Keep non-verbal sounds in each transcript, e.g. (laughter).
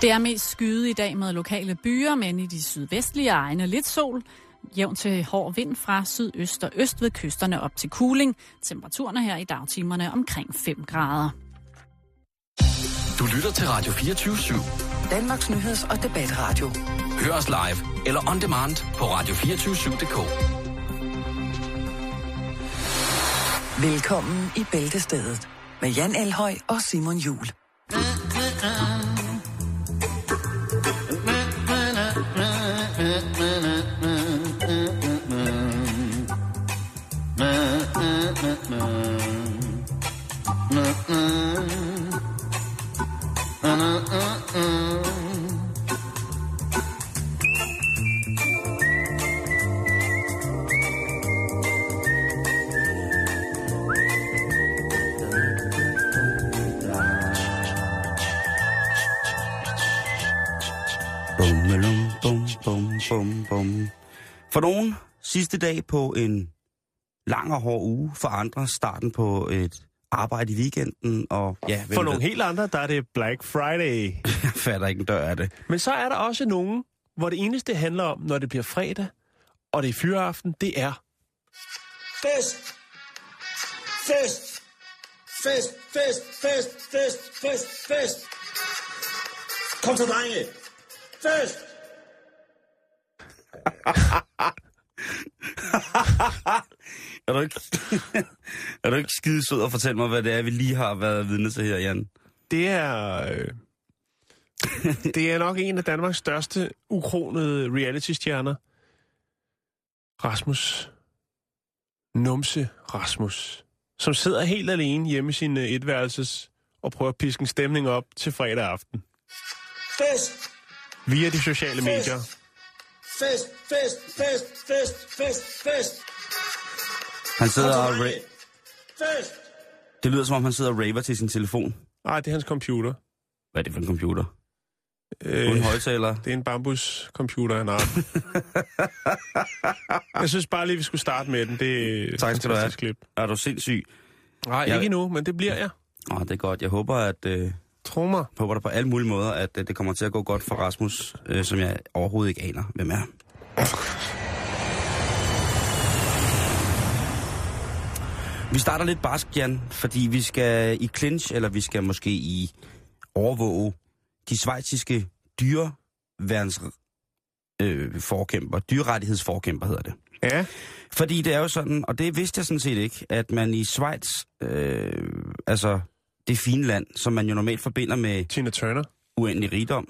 Det er mest skyde i dag med lokale byer, men i de sydvestlige egne lidt sol. Jævn til hård vind fra sydøst og øst ved kysterne op til kuling. Temperaturerne her i dagtimerne omkring 5 grader. Du lytter til Radio 24 /7. Danmarks nyheds- og debatradio. Hør os live eller on demand på radio247.dk. Velkommen i Bæltestedet med Jan Elhøj og Simon Jul. Bum, For nogen sidste dag på en lang og hård uge, for andre starten på et arbejde i weekenden, og ja, For nogle ved- helt andre, der er det Black Friday. (laughs) Jeg fatter ikke en dør af det. Men så er der også nogen, hvor det eneste det handler om, når det bliver fredag, og det er fyreaften, det er... Fest! Fest! Fest, fest, fest, fest, fest, fest! Kom så, drenge! Fest! (laughs) Er du ikke, (laughs) er du ikke skide sød at fortælle mig, hvad det er, vi lige har været vidne til her, Jan? Det er... Øh, (laughs) det er nok en af Danmarks største ukronede reality-stjerner. Rasmus. Numse Rasmus. Som sidder helt alene hjemme i sin øh, etværelses og prøver at piske en stemning op til fredag aften. Fest! Via de sociale medier. Fest, fest, fest, fest, fest, fest! Han sidder og ra- Fest! det lyder som om, han sidder og raver til sin telefon. Nej, det er hans computer. Hvad er det for en computer? Øh, Uden højtaler? Det er en bambus-computer, han har. (laughs) jeg synes bare lige, vi skulle starte med den. Det er Tak skal du have. klip. Er du sindssyg? Nej, Jeg- ikke endnu, men det bliver jeg. Åh, det er godt. Jeg håber, at... Øh, Tro mig. håber der på alle mulige måder, at øh, det kommer til at gå godt for Rasmus, øh, som jeg overhovedet ikke aner, hvem er. Vi starter lidt barsk, Jan, fordi vi skal i clinch, eller vi skal måske i overvåge de svejtiske dyreværns øh, forkæmper, dyrerettighedsforkæmper hedder det. Ja, Fordi det er jo sådan, og det vidste jeg sådan set ikke, at man i Schweiz, øh, altså det fine land, som man jo normalt forbinder med Tina Turner. uendelig rigdom,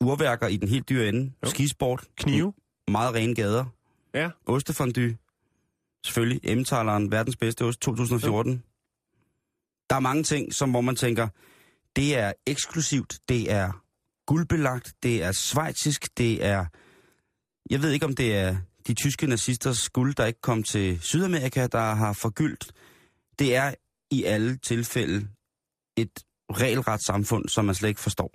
urværker i den helt dyre ende, Jo. skisport, Knive. meget rene gader, Ja. ostefondue, selvfølgelig Emmentaleren, verdens bedste ost 2014. Der er mange ting, som hvor man tænker, det er eksklusivt, det er guldbelagt, det er svejtisk, det er... Jeg ved ikke, om det er de tyske nazisters guld, der ikke kom til Sydamerika, der har forgyldt. Det er i alle tilfælde et regelret samfund, som man slet ikke forstår.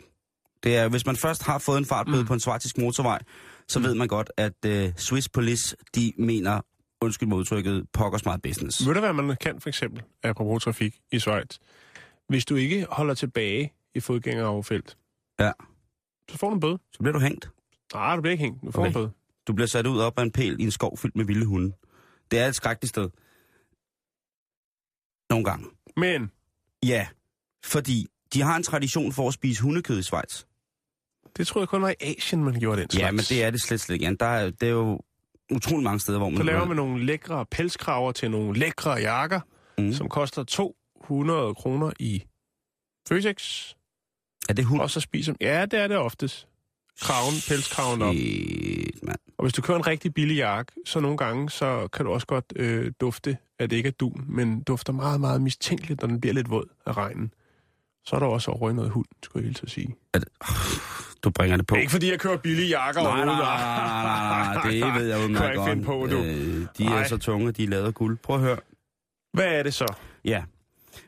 Det er, hvis man først har fået en fartbøde mm. på en svejtisk motorvej, så mm. ved man godt, at uh, Swiss Police, de mener, undskyld mig udtrykket, pokkers meget business. Ved du, hvad man kan for eksempel, apropos trafik i Schweiz? Hvis du ikke holder tilbage i fodgængeroverfelt, Ja. så får du en bøde. Så bliver du hængt. Nej, du bliver ikke hængt. Du får Okay. en bøde. Du bliver sat ud op af en pæl i en skov fyldt med vilde hunde. Det er et skrækkeligt sted. Nogle gange. Men Ja, fordi de har en tradition for at spise hundekød i Schweiz. det tror jeg kun var i Asien, man gjorde den slags. Ja, men det er det slet slet ikke. Jan. Der er, det er jo utrolig mange steder, hvor man... Så laver man nogle lækre pelskraver til nogle lækre jakker, mm. som koster 200 kroner i Føtex. Er det hund? Og så spiser Ja, det er det oftest. Kraven, pelskraven op. Shit, mand. Og hvis du kører en rigtig billig jakke, så nogle gange, så kan du også godt øh, dufte, at det ikke er dun, men dufter meget, meget mistænkeligt, når den bliver lidt våd af regnen. Så er der også over i noget hund, skulle jeg helt til at sige. Er det... Du bringer det på. Ikke fordi jeg kører billige jakker Nej, nej, nej, nej, det ved jeg (laughs) Kan ikke godt. finde på, du. Øh, de er Nej. så tunge, de er lavet af guld. Prøv at høre. Hvad er det så? Ja,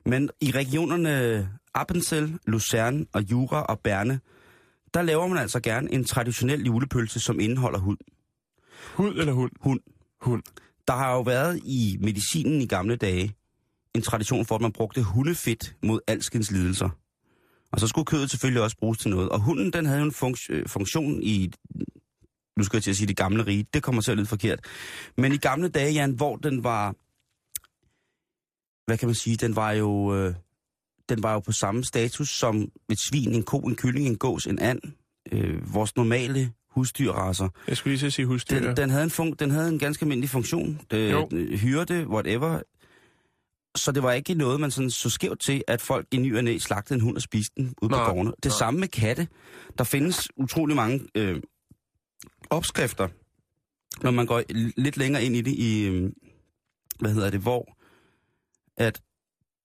men i regionerne Appenzell, Luzern og Jura og Berne, der laver man altså gerne en traditionel julepølse, som indeholder hund. Hud eller hund? Hund. Hund. Der har jo været i medicinen i gamle dage en tradition for, at man brugte hundefedt mod alskens lidelser. Og så skulle kødet selvfølgelig også bruges til noget. Og hunden, den havde jo en funks- øh, funktion i, nu skal jeg til at sige det gamle rige, det kommer til at lyde forkert. Men i gamle dage, Jan, hvor den var, hvad kan man sige, den var jo, øh, den var jo på samme status som et svin, en ko, en kylling, en gås, en and, øh, vores normale husdyrraser. Jeg skulle lige at sige husdyr. Den, den, havde en fun- den havde en ganske almindelig funktion. Jo. Øh, hyrde, whatever. Så det var ikke noget, man sådan så skævt til, at folk i ny og næ slagtede en hund og spiste den ude på Nej, gårdene. Det nej. samme med katte. Der findes utrolig mange øh, opskrifter, når man går lidt længere ind i det, i, øh, hvad hedder det, hvor at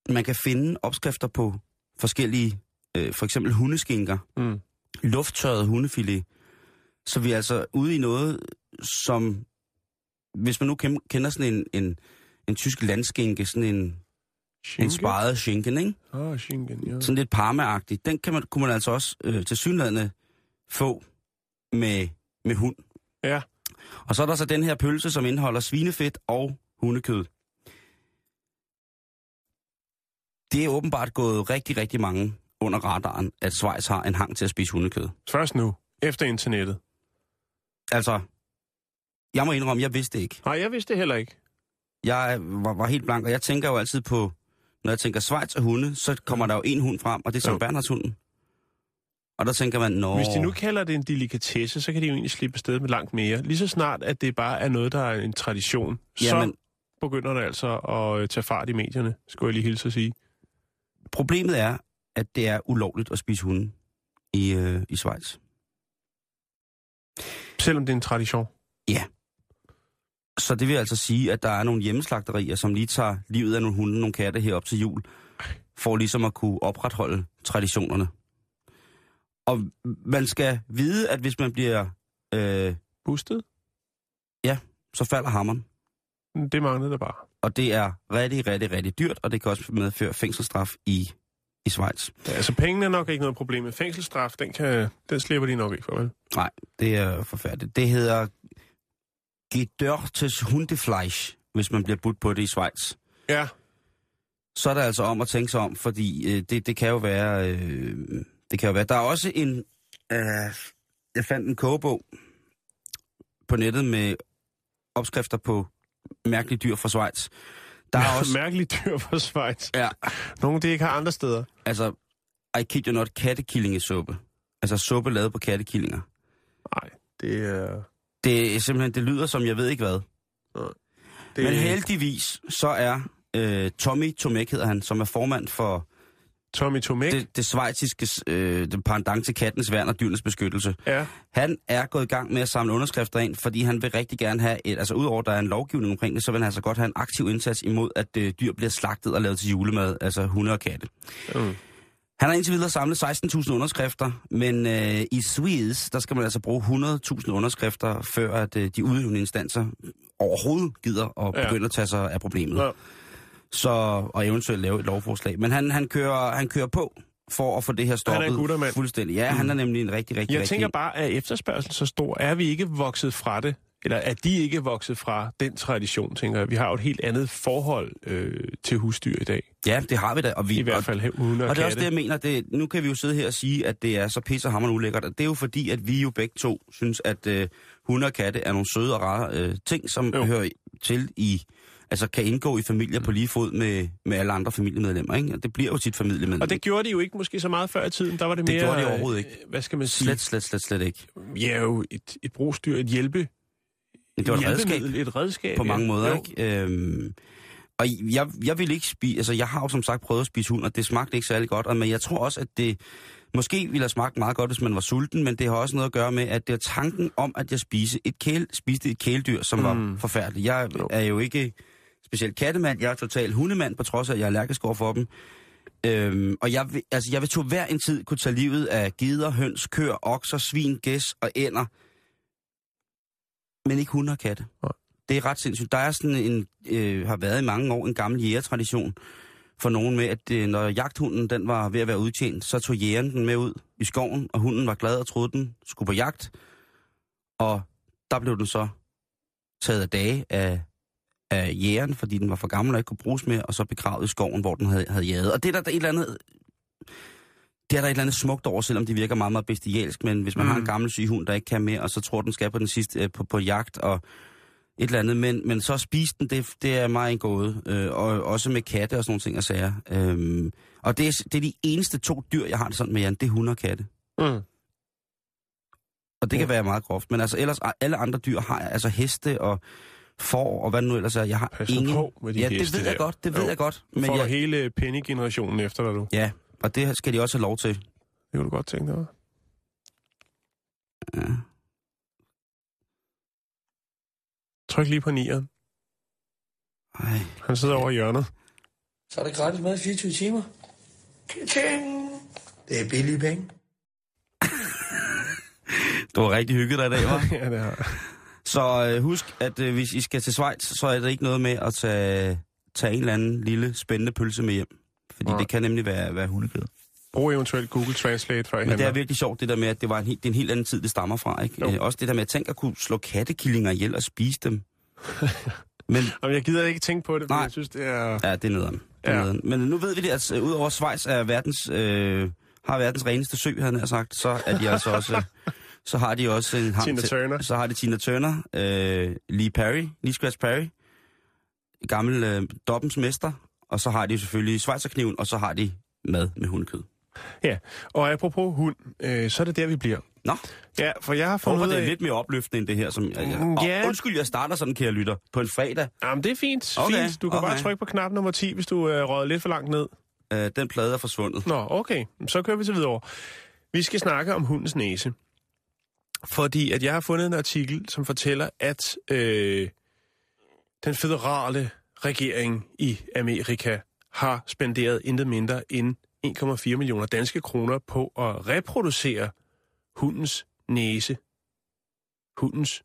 man kan finde opskrifter på forskellige, øh, for eksempel hundeskinker, Mm. lufttørret hundefilet. Så vi er altså ude i noget, som, hvis man nu kender sådan en, en, en tysk landskinke, sådan en, en Schinken? sparet skinken, ikke? Åh, oh, schinken, ja. Sådan lidt parma Den kan man, kunne man altså også øh, til synlædende få med, med hund. Ja. Og så er der så den her pølse, som indeholder svinefedt og hundekød. Det er åbenbart gået rigtig, rigtig mange under radaren, at Schweiz har en hang til at spise hundekød. Først nu, efter internettet. Altså, jeg må indrømme, jeg vidste det ikke. Nej, jeg vidste det heller ikke. Jeg var, var helt blank, og jeg tænker jo altid på, når jeg tænker Schweiz og hunde, så kommer der jo en hund frem, og det er som Bernhardshunden. Og der tænker man, nå... Hvis de nu kalder det en delikatesse, så kan de jo egentlig slippe afsted med langt mere. Lige så snart, at det bare er noget, der er en tradition, Jamen- så begynder det altså at øh, tage fart i medierne, skulle jeg lige hilse at sige. Problemet er, at det er ulovligt at spise hunde i, øh, i Schweiz. Selvom det er en tradition. Så det vil altså sige, at der er nogle hjemmeslagterier, som lige tager livet af nogle hunde, nogle katte her op til jul, for ligesom at kunne opretholde traditionerne. Og man skal vide, at hvis man bliver... Øh, Bustet? så falder hammeren. Det manglede der bare. Og det er rigtig, rigtig, rigtig dyrt, og det kan også medføre fængselsstraf i, i Schweiz. Ja, altså pengene er nok ikke noget problem, men fængselsstraf, den, kan, den slipper de nok ikke for, vel? Nej, det er forfærdeligt. Det hedder gedørtes Hundefleisch, hvis man bliver budt på det i Schweiz. Ja. Så er det altså om at tænke sig om, fordi øh, det, det kan jo være... Øh, det kan jo være. Der er også en... Øh, jeg fandt en kogebog på nettet med opskrifter på mærkelige dyr fra Schweiz. Der er (laughs) også... Mærkeligt dyr for Schweiz. Ja, Nogle, de ikke har andre steder. altså, I kid you not, kattekillingesuppe. Altså suppe lavet på kattekillinger. Nej, det er... Det er simpelthen, det lyder som jeg ved ikke hvad. Det Men heldigvis, så er øh, Tommy Tomek, hedder han, som er formand for Tommy Tomek. det, det svejtiske øh, det pendant til kattens værn og dyrenes beskyttelse. Ja. Han er gået i gang med at samle underskrifter ind, fordi han vil rigtig gerne have et, altså udover at der er en lovgivning omkring det, så vil han altså godt have en aktiv indsats imod, at øh, dyr bliver slagtet og lavet til julemad, altså hunde og katte. Mm. Han har indtil videre samlet 16.000 underskrifter, men øh, i Swiss, der skal man altså bruge 100.000 underskrifter, før at øh, de udøvende instanser overhovedet gider at Ja. begynde at tage sig af problemet. Ja. Så, og eventuelt lave et lovforslag. Men han, han, kører, han kører på for at få det her stoppet en guttermand. fuldstændig. Ja, han er nemlig en rigtig, rigtig, Jeg rigtig... tænker bare, at efterspørgselen så stor, er vi ikke vokset fra det? Eller er de ikke vokset fra den tradition, tænker jeg? Vi har jo et helt andet forhold øh, til husdyr i dag. Ja, det har vi da. Og, vi, I hvert fald her uden Og, at og det er også det, jeg mener. Det, nu kan vi jo sidde her og sige, at det er så pisse hammerende ulækkert. Og det er jo fordi, at vi jo begge to synes, at øh, hunde og katte er nogle søde og rare øh, ting, som jo. hører til i... Altså kan indgå i familier på lige fod med, med alle andre familiemedlemmer, ikke? Og det bliver jo sit familiemedlem. Og det gjorde de jo ikke måske så meget før i tiden. Der var det Det mere... gjorde de overhovedet ikke. øh, Hvad skal man sige? Slet, slet, slet, slet ikke. Ja, jo et, et brugsdyr, et hjælpe... Det var et redskab Et redskab, på ja. mange måder, Jo. ikke? Øhm, og jeg, jeg vil ikke spise... Altså, jeg har jo som sagt prøvet at spise hund, og det smagte ikke særlig godt. Og, men jeg tror også, at det måske ville have smagt meget godt, hvis man var sulten, men det har også noget at gøre med, at det er tanken om, at jeg spise et kæl, spiste et kæledyr, som mm. var Mm. forfærdeligt. Jeg Jo. er jo ikke specielt kattemand, jeg er total hundemand, på trods af, at jeg er allergisk over for dem. Øhm, og jeg vil, altså, jeg vil til hver en tid kunne tage livet af gider, høns, køer, okser, svin, gæs og ænder, men ikke hunde og katte. Det er ret sindssygt. Der er sådan en, øh, har været i mange år en gammel jægertradition for nogen med, at øh, når jagthunden den var ved at være udtjent, så tog jægeren den med ud i skoven, og hunden var glad og troede, den skulle på jagt. Og der blev den så taget af dage af, af jægeren, fordi den var for gammel og ikke kunne bruges mere, og så begravet i skoven, hvor den havde, havde jaget. Og det er der, der er et eller andet... det er der et eller andet smukt over, selvom det virker meget, meget bestialsk, men hvis man mm. har en gammel syg hund, der ikke kan mere, og så tror, den skal på den sidste øh, på, på jagt og et eller andet, men, men så spise den, det, det er meget en gåde, øh, og også med katte og sådan nogle ting og sager. Øhm, og det er, det er de eneste to dyr, jeg har det sådan med, Jan, det er hunde og katte. Mm. Og det Ja. kan være meget groft, men altså ellers, alle andre dyr har jeg, altså heste og får og hvad nu ellers er. Jeg har Pas ingen... på med de ja, det ved jeg der. godt, det ved Jo. jeg godt. Men Får jeg... hele Penny-generationen efter dig, du. ja, og det skal de også have lov til. Det kunne du godt tænke dig. Ja. Tryk lige på nieren. Ej. Han sidder over i hjørnet. Så er det gratis mad i 24 timer. Ka-ching! Det er billige penge. (laughs) Du var rigtig hygget dig i dag, var. (laughs) ja, det har Så øh, husk, at øh, hvis I skal til Schweiz, så er det ikke noget med at tage, tage en eller anden lille spændende pølse med hjem. Fordi Nej. det kan nemlig være, være hundekød. Brug eventuelt Google Translate, før I Men det er virkelig sjovt, det der med, at det, var en, helt- det er en helt anden tid, det stammer fra. Ikke? Jo. Øh, også det der med at tænke at kunne slå kattekillinger ihjel og spise dem. (laughs) Men Jamen, jeg gider ikke tænke på det, Nej. jeg synes, det er... ja, det er nederen. Det er Ja. nederen. Men nu ved vi det, at øh, udover Schweiz er verdens, øh, har verdens reneste sø, havde jeg sagt, så er de altså også... (laughs) så har de også en hang Tina til- Turner. Så har de Tina Turner, øh, Lee Perry, Lee Scratch Perry, gammel øh, dobbens mester, og så har de selvfølgelig Schweizerkniven, og så har de mad med hundekød. Ja, og apropos hund, øh, så er det der, vi bliver. Nå, Ja, for jeg har jeg fundet håber, ud det er lidt mere opløftende end det her. Som, jeg, Mm, og ja. undskyld, jeg starter sådan, kære lytter, på en fredag. Jamen, det er fint. Okay, fint. Du kan bare okay. trykke på knap nummer 10, hvis du røget lidt for langt ned. Øh, den plade er forsvundet. Nå, okay. Så kører vi til videre. Vi skal snakke om hundens næse. Fordi at jeg har fundet en artikel, som fortæller, at øh, den federale regering i Amerika har spenderet intet mindre end 1,4 millioner danske kroner på at reproducere hundens næse. Hundens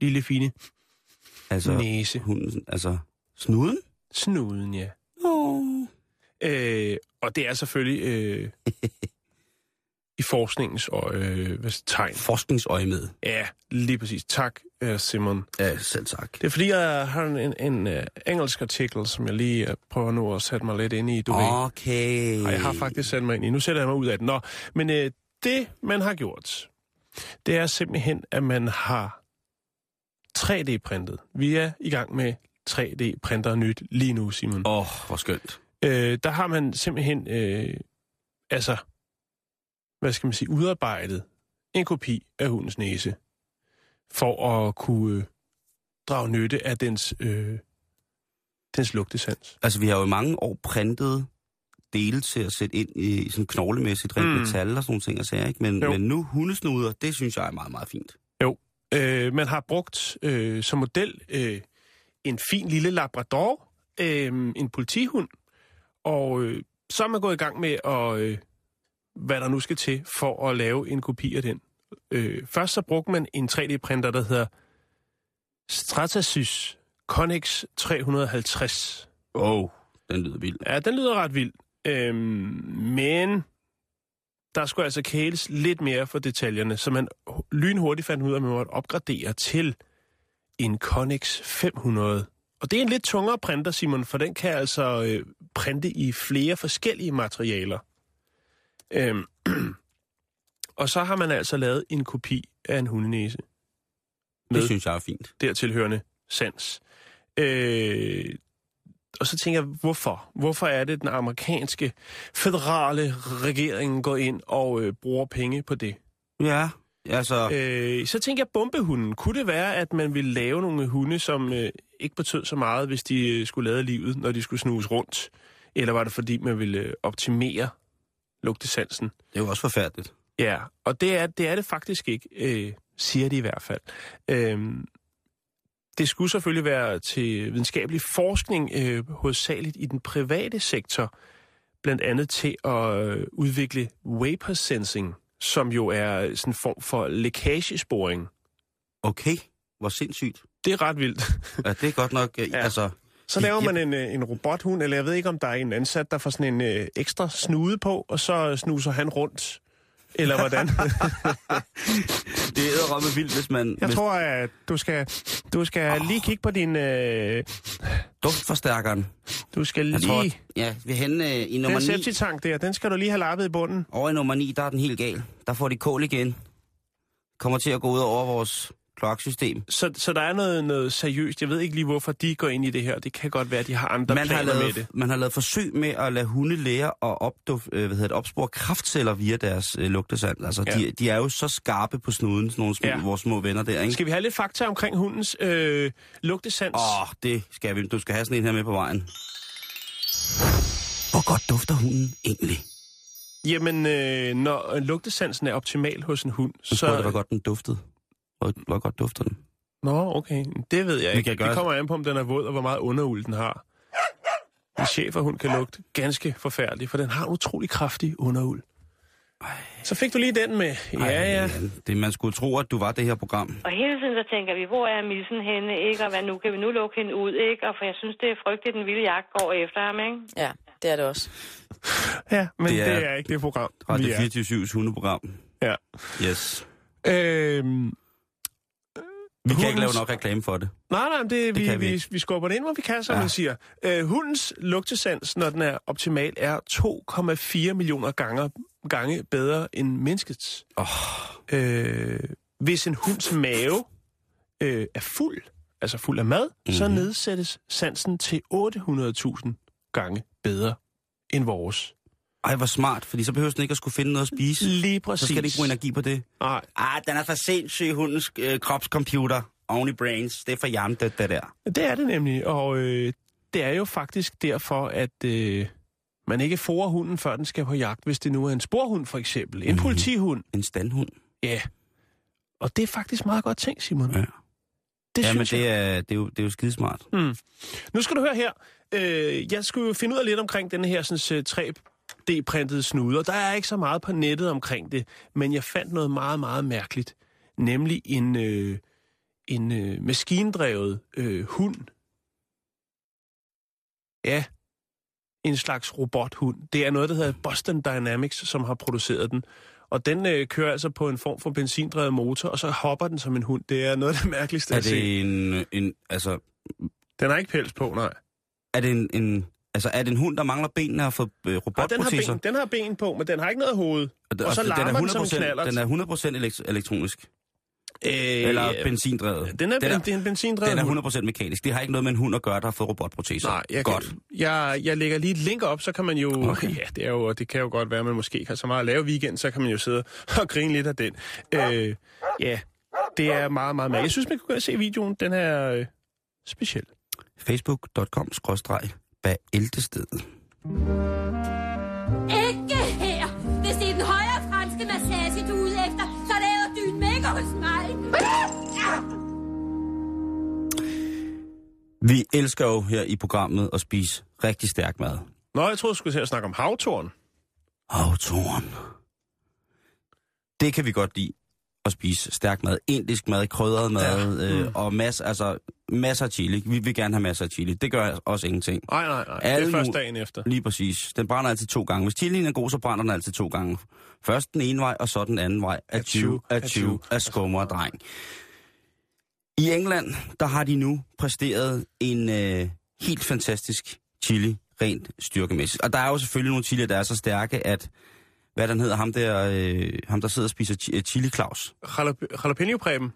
lille fine Altså, næse. hunden, altså snuden? Snuden, ja. Oh. Øh, og det er selvfølgelig øh, (laughs) i forskningens og, øh, hvad, tegn. Forskningsøje med. Ja, lige præcis. Tak, øh, Simon. Ja, selv tak. Det er fordi, jeg har en, en uh, engelsk artikel, som jeg lige uh, prøver nu at sætte mig lidt ind i. Du ved. Okay. Og jeg har faktisk sat mig ind i. Nu sætter jeg mig ud af den. Nå, men øh, det, man har gjort, det er simpelthen, at man har 3D-printet. Vi er i gang med 3D-printer nyt lige nu, Simon. Åh, oh, hvor skønt. Øh, der har man simpelthen, øh, altså, hvad skal man sige, udarbejdet en kopi af hundens næse, for at kunne øh, drage nytte af dens, øh, dens lugtesans. Altså, vi har jo i mange år printet dele til at sætte ind i sådan knoglemæssigt rent Mm. metal og sådan ting, og sager, ikke? Men, Jo. men nu hundesnuder, det synes jeg er meget, meget fint. Øh, man har brugt øh, som model øh, en fin lille labrador, øh, en politihund, og øh, så er man gået i gang med, at, øh, hvad der nu skal til for at lave en kopi af den. Øh, først så brugte man en 3D-printer, der hedder Stratasys Connex 350. Åh, oh, den lyder vild. Ja, den lyder ret vild. Øhm, men der skulle altså kæles lidt mere for detaljerne, så man lynhurtigt fandt ud af, at man måtte opgradere til en Connex 500. Og det er en lidt tungere printer, Simon, for den kan altså øh, printe i flere forskellige materialer. Øhm, (clears throat) og så har man altså lavet en kopi af en hundenæse Det synes jeg er fint. dertilhørende sans. Øh, og så tænker jeg, hvorfor? Hvorfor er det, den amerikanske federale regering går ind og øh, bruger penge på det? Ja, altså... Øh, så tænker jeg, bombehunden. Kunne det være, at man ville lave nogle hunde, som øh, ikke betød så meget, hvis de øh, skulle lade livet, når de skulle snuse rundt? Eller var det, fordi man ville øh, optimere lugtesansen? Det er jo også forfærdeligt. Ja, og det er det, er det faktisk ikke, øh, siger de i hvert fald. Øhm, det skulle selvfølgelig være til videnskabelig forskning, øh, hovedsageligt i den private sektor, blandt andet til at øh, udvikle vapor sensing, som jo er sådan en form for lækagesporing. Okay, hvor sindssygt. Det er ret vildt. Ja, det er godt nok... Ja. Altså, Så laver man en, øh, en robothund, eller jeg ved ikke, om der er en ansat, der får sådan en øh, ekstra snude på, og så snuser han rundt Eller hvordan? (laughs) (laughs) (laughs) Det er med vildt, hvis man... Jeg hvis tror, at du skal, du skal lige kigge på din... Øh, duftforstærkeren. du skal Jeg lige... tror, ja, vi er henne øh, i nummer Den 9. septitank der, den skal du lige have lappet i bunden. Over i nummer 9, der er den helt gal. Der får de kål igen. Kommer til at gå ud over vores kloaksystem. Så, så der er noget, noget seriøst. Jeg ved ikke lige, hvorfor de går ind i det her. Det kan godt være, at de har andre Man har, planer med lavet, det. man har lavet forsøg med at lade hunde lære at opduft, øh, hvad hedder det, opspore kraftceller via deres øh, lugtesand. Altså, Ja. de, de er jo så skarpe på snuden, sådan nogle små, Ja. vores små venner der, ikke? Skal vi have lidt fakta omkring hundens øh, lugtesans? Åh, oh, det skal vi. Du skal have sådan en her med på vejen. Hvor godt dufter hunden egentlig? Jamen, øh, når lugtesansen er optimal hos en hund, Så så... jeg, hvor godt den duftede. Hvor, hvor godt dufter den? Nå, okay. Det ved jeg ikke. kan gøre- Det kommer an på, om den er våd, og hvor meget underuld den har. En cheferhund kan lugte ganske forfærdeligt, for den har en utrolig kraftig underuld. Så fik du lige den med. Ja, ja. Jan, Det, man skulle tro, at du var det her program. Og hele tiden så tænker vi, hvor er missen henne, ikke? Og hvad nu? Kan vi nu lukke hende ud, ikke? Og for jeg synes, det er frygteligt, den vilde jagt går efter ham, ikke? Ja, det er det også. Ja, men det Det er, det er ikke det program, Radio vi er. 24 hundeprogram. Ja. Yes. Øhm, Vi kan ikke Hundens- lave nok reklame for det. nej, nej, det, det vi, vi vi, vi skubber det ind, hvor vi kan, som ja. Man siger. Øh, hundens lugtesans, når den er optimal, er 2,4 millioner gange, gange bedre end menneskets. Oh, Øh, hvis en hunds mave øh, er fuld, altså fuld af mad, mm-hmm. så Mhm. nedsættes sansen til 800.000 gange bedre end vores. Ej, hvor smart, fordi så behøver den ikke at skulle finde noget at spise. Lige præcis. Så skal det ikke bruge energi på det. Nej, Ah, den er for sindssyg, hundens øh, kropscomputer. I brains. Det er for hjernedødt, det der. det er det nemlig, og øh, det er jo faktisk derfor, at øh, man ikke forer hunden, før den skal på jagt, hvis det nu er en sporhund for eksempel. En Mhm. politihund. En standhund. Ja. Og det er faktisk meget godt tænkt, Simon. Ja. Det ja, men det er, det, er jo, det er jo skidesmart. Mm. Nu skal du høre her. Øh, jeg skulle jo finde ud af lidt omkring den her sådan, 3D-printede snude, og der er ikke så meget på nettet omkring det, men jeg fandt noget meget, meget mærkeligt. Nemlig en, øh, en øh, maskindrevet øh, hund. Ja, en slags robothund. Det er noget, der hedder Boston Dynamics, som har produceret den. Og den øh, kører altså på en form for benzindrevet motor, og så hopper den som en hund. Det er noget af det mærkeligste Er at se. det en, en, altså, Den har ikke pels på, nej. er det en, en, altså, er det en hund, der mangler benene og har fået øh, Og den har, robotproteser? ben, den har ben på, men den har ikke noget hoved. Og, og så den larmer er den som en 100%, knallert. Den er 100% elekt- elektronisk. Øh, Eller benzindrevet. Den er, den den er, det er en benzindrevet den er 100% mekanisk. Det har ikke noget med en hund at gøre, der har fået robotproteser. Nej, jeg, Godt. Kan, jeg, jeg lægger lige et link op, så kan man jo... Okay. Ja, det, er jo, det kan jo godt være, at man måske ikke har så meget at lave weekend, så kan man jo sidde og grine lidt af den. Øh, ja, det er meget, meget mærkeligt. Jeg synes, man kan gå og se videoen. Den er øh, speciel. Facebook.com bag ældestedet. Ikke her! Hvis det er den højre franske massage, du er ude efter, så laver dyn mækker hos mig. Vi elsker jo her i programmet at spise rigtig stærk mad. Nå, jeg troede, du skulle til at snakke om havtorn. Havtorn. Det kan vi godt lide at spise stærk mad. Indisk mad, krydret mad Ja. øh, Mm. og masser, altså, masser af chili. Vi vil gerne have masser af chili. Det gør også ingenting. Nej, nej, nej. Det Alle er først dagen efter. Lige præcis. Den brænder altid to gange. Hvis chilien er god, så brænder den altid to gange. Først den ene vej, og så den anden vej. Achu, achu, af skummer dreng. I England, der har de nu præsteret en øh, helt fantastisk chili, rent styrkemæssigt. Og der er jo selvfølgelig nogle chili, der er så stærke, at hvad den hedder, ham der, øh, ham der sidder og spiser øh, chili Claus. Jalap- Jalapeno-præben.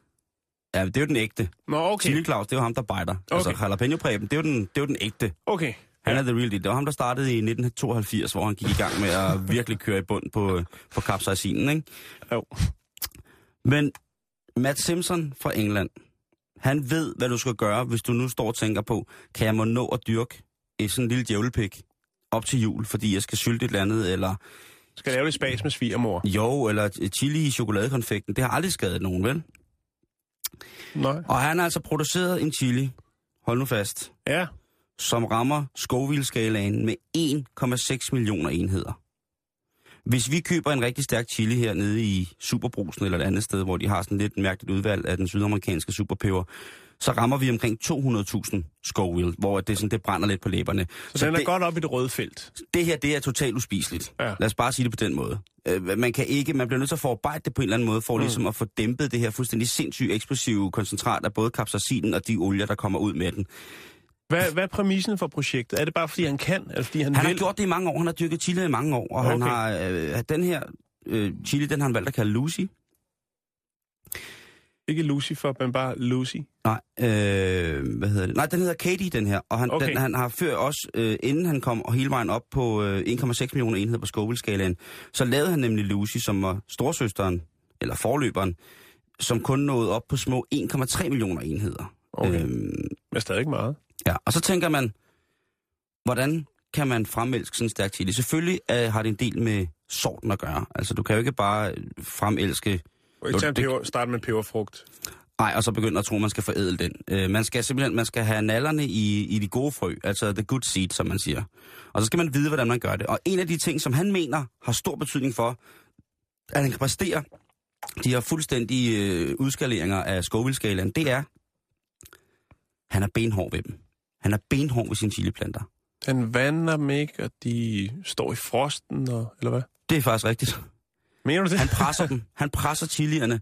Ja, det er jo den ægte. Nå, okay. Chili Claus, det er jo ham, der bejder. Okay. Altså jalapeno præben, det er jo den, det er jo den ægte. Okay. Han er the real deal. Det var ham, der startede i 1982, hvor han gik i gang med at (laughs) virkelig køre i bund på, på kapsaicinen, ikke? Jo. Men Matt Simpson fra England, han ved, hvad du skal gøre, hvis du nu står og tænker på, kan jeg må nå at dyrke et sådan en lille djævlepik op til jul, fordi jeg skal sylte et eller andet, eller Skal lave lidt spas med svigermor. jo, eller chili i chokoladekonfekten. Det har aldrig skadet nogen, vel? Nej. Og han har altså produceret en chili, hold nu fast, Ja. som rammer Scoville-skalaen med 1,6 millioner enheder. Hvis vi køber en rigtig stærk chili her nede i Superbrusen eller et andet sted, hvor de har sådan lidt mærkeligt udvalg af den sydamerikanske superpeber, så rammer vi omkring 200.000 Scoville, hvor det, sådan, det brænder lidt på læberne. Så, den er det, godt op i det røde felt. det her, det er totalt uspiseligt. Ja. Lad os bare sige det på den måde. Øh, man kan ikke, man bliver nødt til at forarbejde det på en eller anden måde, for mm. ligesom at få dæmpet det her fuldstændig sindssygt eksplosive koncentrat af både kapsacinen og de olier, der kommer ud med den. Hvad, hvad er præmissen for projektet? Er det bare, fordi han kan? Er det, fordi han, Han vil? har gjort det i mange år, han har dyrket chili i mange år, og okay. han har, øh, den her øh, chili, den har han valgt at kalde Lucy. Ikke Lucifer, men bare Lucy. Nej, øh, hvad hedder det? Nej, den hedder Katie, den her. Og han, okay. Den, han har før også, øh, inden han kom hele vejen op på øh, 1,6 millioner enheder på Scoville-skalaen, så lavede han nemlig Lucy, som var storsøsteren, eller forløberen, som kun nåede op på små 1,3 millioner enheder. Okay. Øhm, Men stadig ikke meget. ja, og så tænker man, hvordan kan man fremelske sådan en stærk chili? Selvfølgelig øh, har det en del med sorten at gøre. Altså, du kan jo ikke bare øh, fremelske Og ikke tage en det- peber, starte med en peberfrugt. Nej, og så begynder at tro, at man skal forædle den. Øh, man skal simpelthen man skal have nallerne i, i de gode frø, altså the good seed, som man siger. Og så skal man vide, hvordan man gør det. Og en af de ting, som han mener har stor betydning for, at han kan præstere de her fuldstændige øh, udskaleringer af Scoville-skalaen, det er, han er benhård ved dem. Han er benhård ved sine chiliplanter. Han vander dem ikke, og de står i frosten, og, eller hvad? Det er faktisk rigtigt. Mener du det? Han presser dem. Han presser chilierne.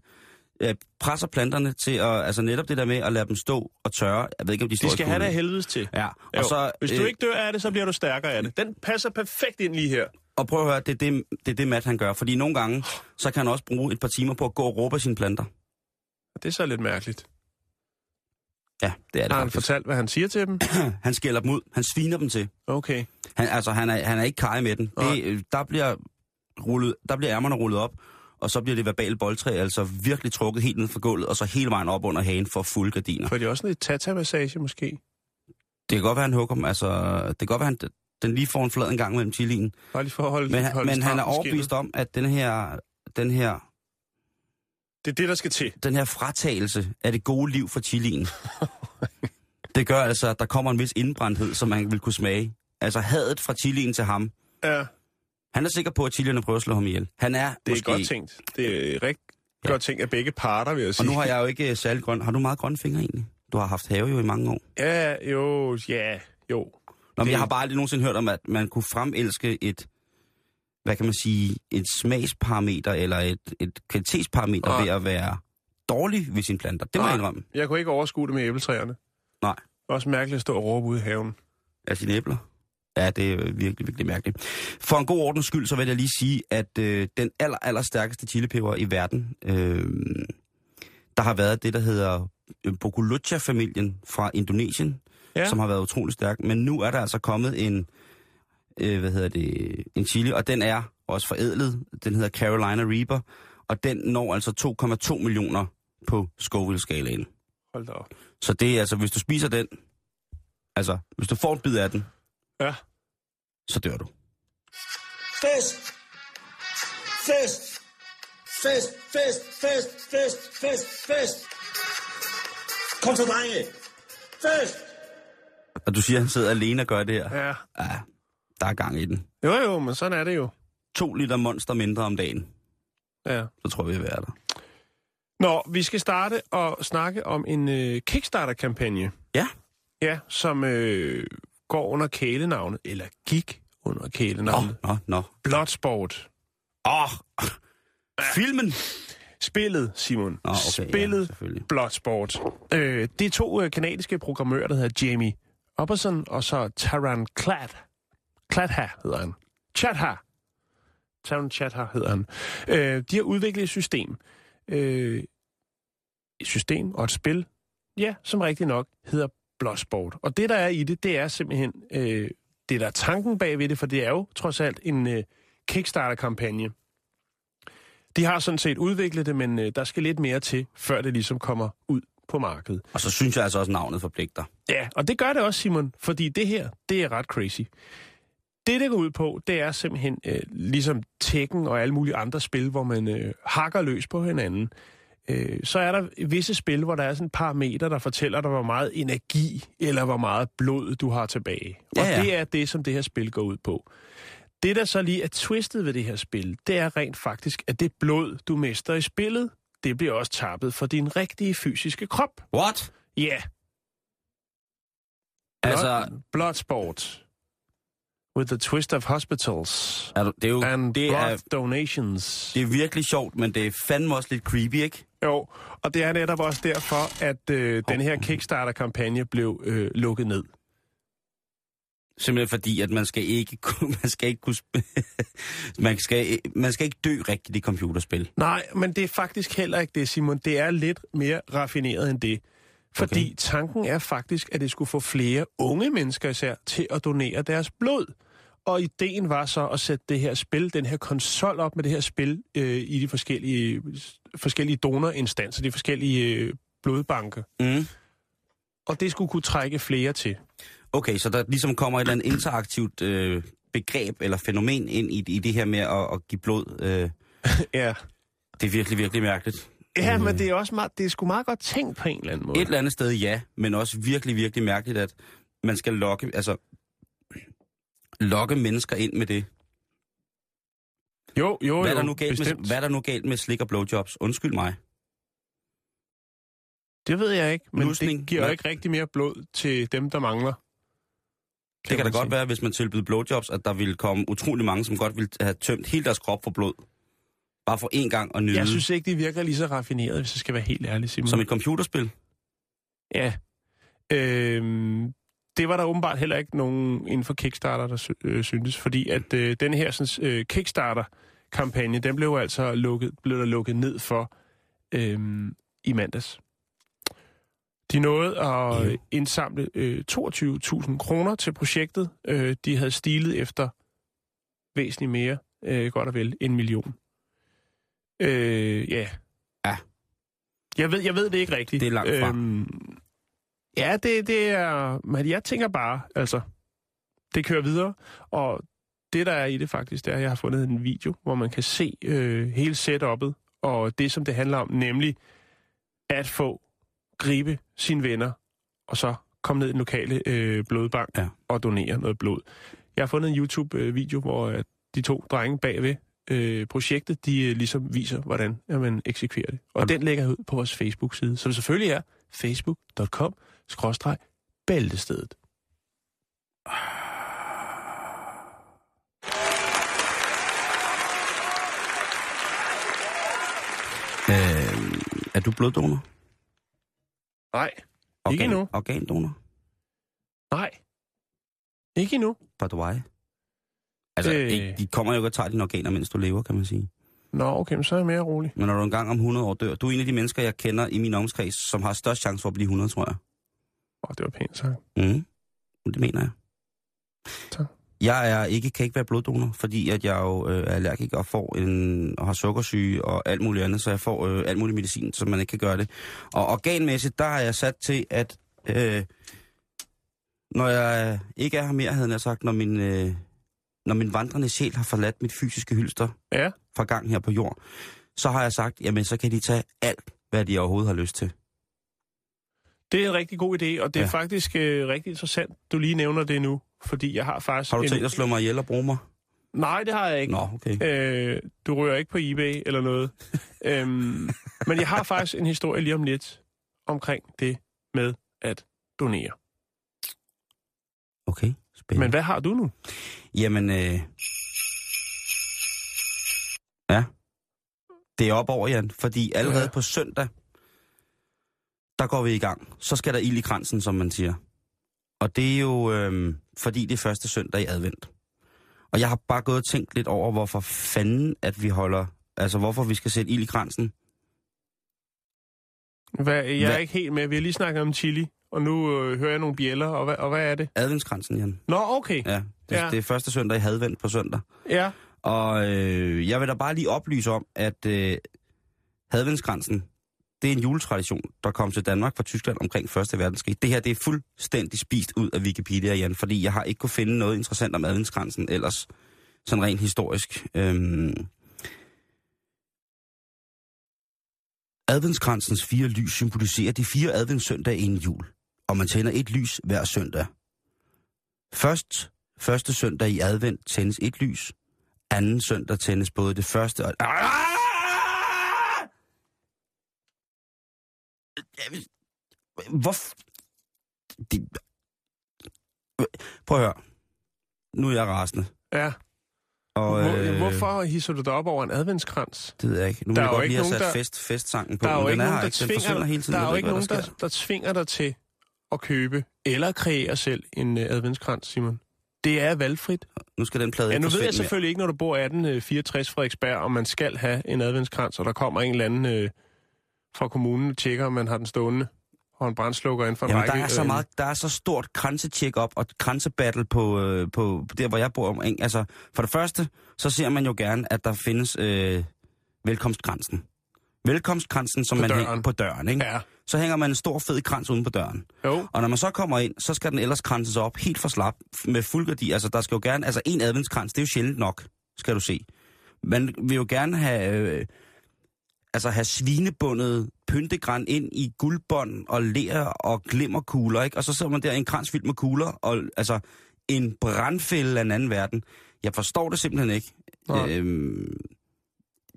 Øh, presser planterne til at, altså netop det der med at lade dem stå og tørre. Jeg ved ikke, om de står De skal have det af helvedes til. Ja, og Jo. så, Hvis du øh, ikke dør af det, så bliver du stærkere af det. Den passer perfekt ind lige her. Og prøv at høre, det er det, det, er det Matt han gør. Fordi nogle gange, så kan han også bruge et par timer på at gå og råbe sine planter. Det er så lidt mærkeligt. Ja, det er det Har han faktisk. fortalt, hvad han siger til dem? (clears throat) Han skælder dem ud. Han sviner dem til. Okay. Han, altså, han er, han er ikke kaj med den. Det, øh, der, bliver rullet, der bliver ærmerne rullet op, og så bliver det verbale boldtræ altså virkelig trukket helt ned fra gulvet, og så hele vejen op under hagen for fulde gardiner. For det er også lidt tata-massage, måske. Det kan godt være, han hugger dem. Altså, det kan godt være, han den lige får en flad en gang mellem chilien. Bare lige for at holde, Men, han- holde men han er overbevist om, at den her, den her. Det er det, der skal til. den her fratagelse af det gode liv for chilien, (laughs) det gør altså, at der kommer en vis indbrændthed, som man vil kunne smage. Altså hadet fra chilien til ham. Ja, Han er sikker på, at chilierne prøver at slå ham ihjel. Han er det måske... er godt tænkt. Det er rigtig ja. godt tænkt af begge parter, vil jeg Og sige. nu har jeg jo ikke øh, særlig grøn... Har du meget grønne fingre egentlig? Du har haft have jo i mange år. Ja, jo, ja, jo. Nå, men Det- jeg har bare aldrig nogensinde hørt om, at man kunne fremelske et, hvad kan man sige, et smagsparameter eller et, et kvalitetsparameter ved at være dårlig ved sine planter. Det må jeg Nej. indrømme. Jeg kunne ikke overskue det med æbletræerne. Nej. Også mærkeligt at stå og råbe ude i haven. Af sine æbler. Ja, det er virkelig, virkelig mærkeligt. For en god ordens skyld, så vil jeg lige sige, at øh, den aller, aller stærkeste chilipeber i verden, øh, der har været det, der hedder øh, Bokulucha-familien fra Indonesien, Ja. ja. som har været utrolig stærk. Men nu er der altså kommet en, øh, hvad hedder det, en chili, og den er også forædlet. Den hedder Carolina Reaper, og den når altså 2,2 millioner på Scoville-skalaen. Hold da op. Så det er altså, hvis du spiser den, altså, hvis du får en bid af den, Ja. så dør du. Fest! Fest! Fest, fest, fest, fest, fest, fest! Kom så, drenge! Fest! Og du siger, at han sidder alene og gør det her. Ja. Ja, der er gang i den. Jo, jo, men sådan er det jo. To liter monster mindre om dagen, Ja. så tror vi, vi er der. Nå, vi skal starte og snakke om en øh, Kickstarter-kampagne. Ja. Ja, som øh, går under kælenavnet, eller gik under Nå, kælenavnet, nå, nå. Bloodsport. Åh, filmen! Spillet, Simon. Nå, okay, Spillet ja. Bloodsport. Øh, det er to øh, kanadiske programmører, der hedder Jamie Opperson og så Taran Klad. Kladha hedder han. Chatha. Taran Chatha hedder han. Øh, de har udviklet et system. Øh, et system og et spil, ja, som rigtig nok hedder Bloodsport. Og det, der er i det, det er simpelthen øh, det, der er tanken bag ved det, for det er jo trods alt en øh, Kickstarter-kampagne. De har sådan set udviklet det, men øh, der skal lidt mere til, før det ligesom kommer ud på markedet. Og så synes jeg altså også, at navnet forpligter. Ja, og det gør det også, Simon, fordi det her, det er ret crazy. Det, det går ud på, det er simpelthen øh, ligesom Tekken og alle mulige andre spil, hvor man øh, hakker løs på hinanden. Øh, så er der visse spil, hvor der er sådan et par meter, der fortæller dig, hvor meget energi eller hvor meget blod du har tilbage. Og Ja, ja. det er det, som det her spil går ud på. Det, der så lige er twistet ved det her spil, det er rent faktisk, at det blod, du mister i spillet, det bliver også tappet for din rigtige fysiske krop. What? Ja, Altså, Blood, Bloodsport. With the twist of hospitals. er du, det er jo And det blood er, donations. det er virkelig sjovt, men det er fandme også lidt creepy, ikke? Jo, og det er netop også derfor, at øh, den her Kickstarter-kampagne blev øh, lukket ned. Simpelthen fordi, at man skal ikke (laughs) kunne, man skal ikke kunne (laughs) man, skal, man skal ikke dø rigtigt i computerspil. Nej, men det er faktisk heller ikke det, Simon. Det er lidt mere raffineret end det. Fordi okay. tanken er faktisk, at det skulle få flere unge mennesker især til at donere deres blod. Og ideen var så at sætte det her spil, den her konsol op med det her spil øh, i de forskellige, forskellige donorinstanser, de forskellige øh, blodbanker. Mm. Og det skulle kunne trække flere til. Okay, så der ligesom kommer et eller andet interaktivt øh, begreb eller fænomen ind i, i det her med at, at give blod. Øh, (laughs) Ja, det er virkelig, virkelig mærkeligt. ja men det er også meget, det er sgu meget godt tænkt på en eller anden måde. Et eller andet sted ja, men også virkelig, virkelig mærkeligt, at man skal lokke, altså, lokke mennesker ind med det. Jo, jo, Hvad er, der nu galt bestemt. med, hvad er der nu galt med slik og blowjobs? Undskyld mig. Det ved jeg ikke, men Lusning. det giver Hvad? ikke rigtig mere blod til dem, der mangler. Det kan da godt være, hvis man tilbyder blowjobs, at der ville komme utrolig mange, som godt ville have tømt hele deres krop for blod. Bare for én gang at nyde. Jeg synes ikke, det virker lige så raffineret, hvis jeg skal være helt ærlig, Simon. Som et computerspil. Ja. Øhm, det var der åbenbart heller ikke nogen inden for Kickstarter, der sy- øh, syntes, fordi at øh, den her sådan, øh, Kickstarter-kampagne, den blev altså lukket, blev der lukket ned for øhm, i mandags. De nåede at øh, indsamle øh, 22.000 kroner til projektet. Øh, de havde stilet efter væsentligt mere, øh, godt og vel, en million. Øh, ja. Ja. Jeg ved, jeg ved det ikke rigtigt. Det er langt fra. Øhm, ja, det, det er... Men jeg tænker bare, altså, det kører videre, og det, der er i det faktisk, det er, at jeg har fundet en video, hvor man kan se øh, hele setup'et, og det, som det handler om, nemlig at få gribe sine venner, og så komme ned i den lokale øh, blodbank Ja. og donere noget blod. Jeg har fundet en YouTube-video, hvor øh, de to drenge bagved øh, projektet, de øh, ligesom viser, hvordan man eksekverer det. Og den lægger jeg ud på vores Facebook-side, som selvfølgelig er facebook.com-bæltestedet. Øh, er du bloddonor? Nej, Ikke endnu. Organdonor? nej. Ikke endnu. By the way. Altså, Øh. ikke, de kommer jo og tager dine organer, mens du lever, kan man sige. Nå, okay, men så er jeg mere rolig. Men når du engang om 100 år dør, du er en af de mennesker, jeg kender i min omkreds, som har størst chance for at blive 100, tror jeg. Åh, det var pænt sagt. Mm. Det mener jeg. Tak. Jeg er ikke, kan ikke være bloddonor, fordi at jeg jo øh, er allergiker og, får en, og har sukkersyge og alt muligt andet, så jeg får øh, alt muligt medicin, så man ikke kan gøre det. Og organmæssigt, der har jeg sat til, at øh, når jeg ikke er her mere, havde jeg sagt, når min, øh, når min vandrende sjæl har forladt mit fysiske hylster Ja, fra gang her på jord, så har jeg sagt, jamen så kan de tage alt, hvad de overhovedet har lyst til. Det er en rigtig god idé, og det er Ja. faktisk øh, rigtig interessant, du lige nævner det nu. Fordi jeg har faktisk... Har du en... tænkt at slå mig ihjel og bruge mig? Nej, det har jeg ikke. Nå, okay. Øh, du rører ikke på eBay eller noget. (laughs) øhm, men jeg har faktisk en historie lige om lidt omkring det med at donere. Okay, spændende. Men hvad har du nu? Jamen, øh... Ja. Det er op over, Jan. Fordi allerede Ja. ja. på søndag, der går vi i gang. Så skal der ild i kransen, som man siger. Og det er jo, øh, fordi det er første søndag i advent. Og jeg har bare gået og tænkt lidt over, hvorfor fanden, at vi holder... Altså, hvorfor vi skal sætte ild i kransen. Hvad, jeg er Hvad? ikke helt med. Vi har lige snakket om chili, og nu øh, hører jeg nogle bjæller, og hvad, og hvad er det? Adventskransen, Jan. Nå, okay. Ja, det, Ja. ja. det er første søndag i advent på søndag. Ja, Og øh, jeg vil da bare lige oplyse om, at øh, adventskransen, det er en juletradition, der kom til Danmark fra Tyskland omkring 1. verdenskrig. Det her, det er fuldstændig spist ud af Wikipedia, Jan, fordi jeg har ikke kunne finde noget interessant om adventskransen ellers, sådan rent historisk. Øhm, Adventskransens fire lys symboliserer de fire adventssøndage inden jul, og man tænder et lys hver søndag. Først, første søndag i advent tændes et lys, anden søndag tændes både det første og... Ah! Hvor... De, prøv at høre. Nu er jeg rasende. Ja. Og, Hvor, øh, hvorfor hisser du dig op over en adventskrans? Det ved jeg ikke. Nu Der er jeg godt ikke lige have sat der- fest, festsangen på. Der er jo ikke nogen, der tvinger, hele tiden. der er jo ikke nogen, der, der tvinger dig til at købe eller kreere selv en uh, adventskrans, Simon. Det er valgfrit. Nu skal den plade Ja, nu ved jeg forsvinde mere. selvfølgelig ikke, når du bor 1864 Frederiksberg, om man skal have en adventskrans, og der kommer en eller anden øh, fra kommunen tjekker, om man har den stående, og en brændslukker inden for en Jamen, række. der er så øh, meget, der er så stort kransetjek op og kransebattle på, øh, på der, hvor jeg bor om. Ikke? Altså, for det første, så ser man jo gerne, at der findes øh, velkomstkransen. Velkomstkransen, som På man døren. hænger på døren. Ikke? Ja, Så hænger man en stor fed krans uden på døren. jo. Og når man så kommer ind, så skal den ellers kranses op helt for slap med fuldgærdi. Altså, der skal jo gerne, altså en adventskrans, det er jo sjældent nok, skal du se. Man vil jo gerne have, øh, altså have svinebundet pyntegran ind i guldbånd og ler og glimmerkugler, ikke? Og så sidder man der i en krans fyldt med kugler, og altså en brandfælde af en anden verden. Jeg forstår det simpelthen ikke. Nej. Øhm,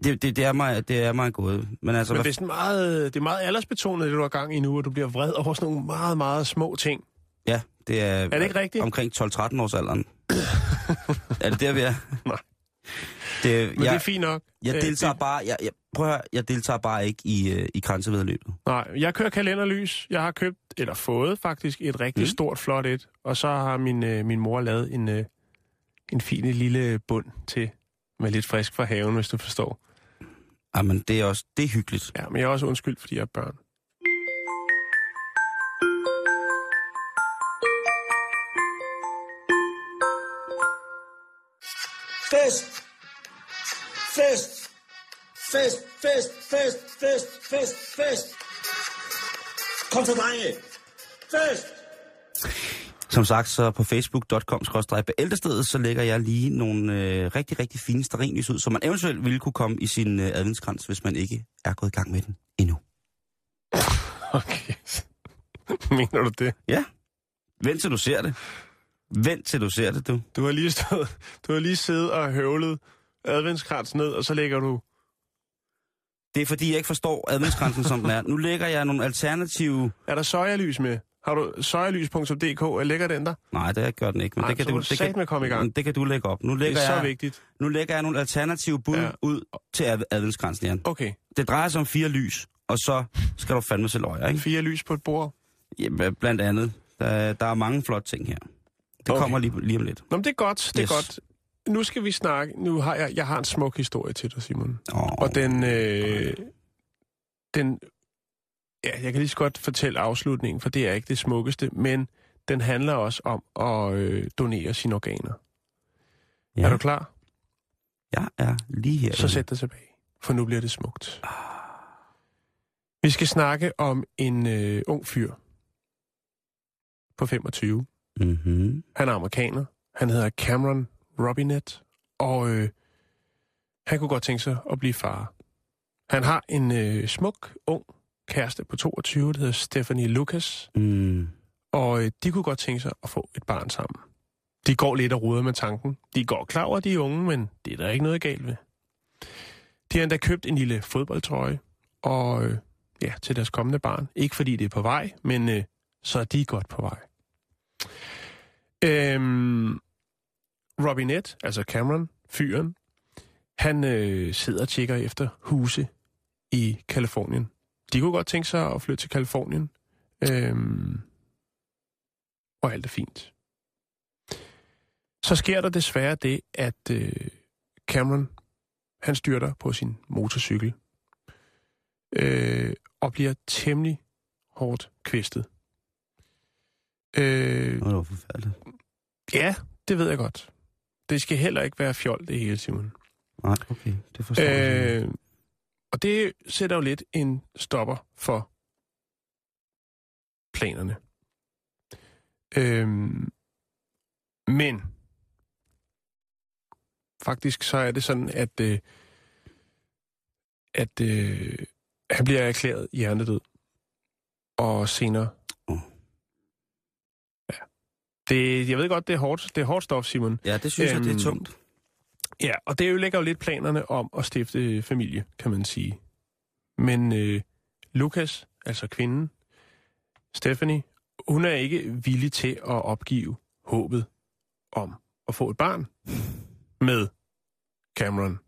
det, det, det, er mig, det er mig gået. Men altså, Men hvad det er, sådan meget, det er meget aldersbetonet, det du har gang i nu, og du bliver vred over sådan nogle meget, meget små ting. Ja, det er, Er det ikke rigtigt? omkring 12-13 års alderen. (coughs) er det der, vi er? Nej. Det, Men jeg, det er fint nok. jeg Øh, deltager det- bare, jeg, jeg, prøv at høre, jeg deltager bare ikke i, øh, i grænsevedløbet. Nej, jeg kører kalenderlys. Jeg har købt, eller fået faktisk, et rigtig Mm. stort, flot et. Og så har min, øh, min mor lavet en, øh, en fin lille bund til, med lidt frisk fra haven, hvis du forstår. Jamen, det er også, det er hyggeligt. Ja, men jeg er også undskyld, fordi jeg er børn. Fest! Fest! Fest, fest, fest, fest, fest, fest! Kom så, drenge! Fest! Som sagt, så på facebook.com bæltestedet, så lægger jeg lige nogle øh, rigtig, rigtig fine stearinlys ud, så man eventuelt ville kunne komme i sin øh, adventskrans, hvis man ikke er gået i gang med den endnu. Okay. (laughs) Mener du det? Ja. Vent til du ser det. Vent til du ser det, du. Du har lige stået, du har lige siddet og høvlet adventskrans ned, og så lægger du... Det er fordi, jeg ikke forstår adventskransen, som den er. Nu lægger jeg nogle alternative... Er der sojalys med? Har du sojalys.dk? Er lægger den der? Nej, det gør den ikke. Men Nej, det kan du, det kan, satme komme i gang. Det kan du lægge op. Nu Det lægger, er så jeg, vigtigt. nu lægger jeg nogle alternative bud Ja. ud til ad- adventskransen, Jan. Okay. Det drejer sig om fire lys, og så skal du fandme selv øje, ikke? Fire lys på et bord. Ja, blandt andet. Der, der er mange flotte ting her. Det okay. kommer lige, lige om lidt. Nå, men det er godt, det er Yes. godt. Nu skal vi snakke. Nu har jeg, jeg har en smuk historie til dig, Simon. Oh, Og den, øh, den, ja, jeg kan lige så godt fortælle afslutningen, for det er ikke det smukkeste, men den handler også om at øh, donere sine organer. Ja. Er du klar? Jeg er lige her. Så sæt dig tilbage, for nu bliver det smukt. Vi skal snakke om en øh, ung fyr på 25. Mm-hmm. Han er amerikaner. Han hedder Cameron Robinette, og øh, han kunne godt tænke sig at blive far. Han har en øh, smuk, ung kæreste på 22, der hedder Stephanie Lucas, Mm. og øh, de kunne godt tænke sig at få et barn sammen. De går lidt og ruder med tanken. De går klar over, at de er unge, men det er der ikke noget galt ved. De har endda købt en lille fodboldtrøje, og øh, ja, til deres kommende barn. Ikke fordi det er på vej, men øh, så er de godt på vej. Øhm, Robinette, altså Cameron, fyren, han øh, sidder og tjekker efter huse i Kalifornien. De kunne godt tænke sig at flytte til Kalifornien. Øhm, og alt er fint. Så sker der desværre det, at øh, Cameron, han styrter på sin motorcykel øh, og bliver temmelig hårdt kvæstet. Øh, Det var forfærdeligt. ja, det ved jeg godt. Det skal heller ikke være fjol, det hele, Simon. Nej, okay. Det forstår jeg. Øh, og det sætter jo lidt en stopper for planerne. Øhm, men faktisk så er det sådan, at, øh, at øh, han bliver erklæret hjernedød. Og senere... Det, jeg ved godt, det er hårdt, det er hårdt stof, Simon. Ja, det synes jeg, det er øhm, tungt. Ja, og det lægger jo lidt planerne om at stifte familie, kan man sige. Men øh, Lukas, altså kvinden, Stephanie, hun er ikke villig til at opgive håbet om at få et barn med Cameron.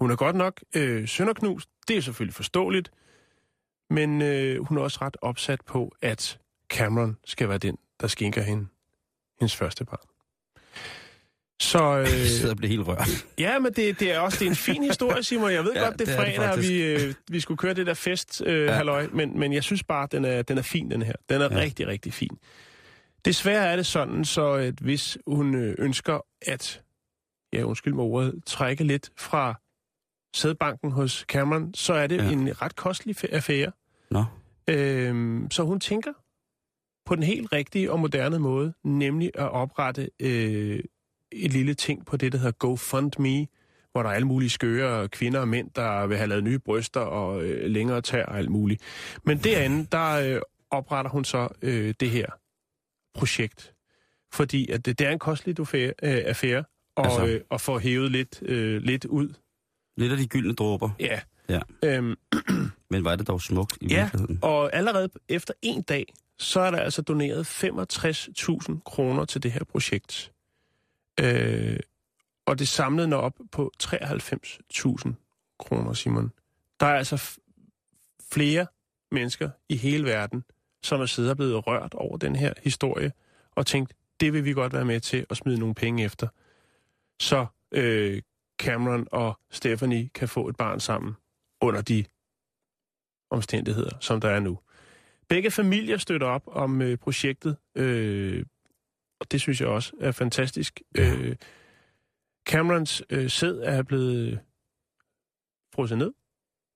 Hun er godt nok øh, sønderknust, det er selvfølgelig forståeligt, men øh, hun er også ret opsat på, at Cameron skal være den, der skænker hende hendes første barn. Så (laughs) Jeg øh, sidder og bliver helt rørt. ja, men det, det er også det er en fin historie, Simon. Jeg ved (laughs) Ja, godt, det er det er det fredag, vi, øh, vi skulle køre det der fest, øh, Ja. halløj, men, men jeg synes bare, den er, den er fin, den her. Den er Ja. rigtig, rigtig fin. Desværre er det sådan, så at hvis hun øh, ønsker at, ja undskyld mig ordet, trække lidt fra sædbanken hos Cameron, så er det Ja. en ret kostelig affære. Nå. Øhm, så hun tænker på den helt rigtige og moderne måde, nemlig at oprette øh, et lille ting på det, der hedder GoFundMe, hvor der er alle mulige skøre kvinder og mænd, der vil have lavet nye bryster og øh, længere tær og alt muligt. Men derinde, der øh, opretter hun så øh, det her projekt. Fordi at det, det er en kostelig affære, øh, affære og, Altså. øh, at få hævet lidt, øh, lidt ud. Lidt af de gyldne dråber. Ja. Ja. Øhm, Men var det dog smukt i Ja, virkeligheden? og allerede efter en dag, så er der altså doneret 65.000 kroner til det her projekt. Øh, og det samlede når op på 93.000 kroner, Simon. Der er altså f- flere mennesker i hele verden, som er siddet og blevet rørt over den her historie, og tænkt, det vil vi godt være med til at smide nogle penge efter. Så øh, Cameron og Stephanie kan få et barn sammen under de omstændigheder, som der er nu. Begge familier støtter op om øh, projektet, øh, og det synes jeg også er fantastisk. Ja. Øh, Camerons øh, sæd er blevet frosset ned,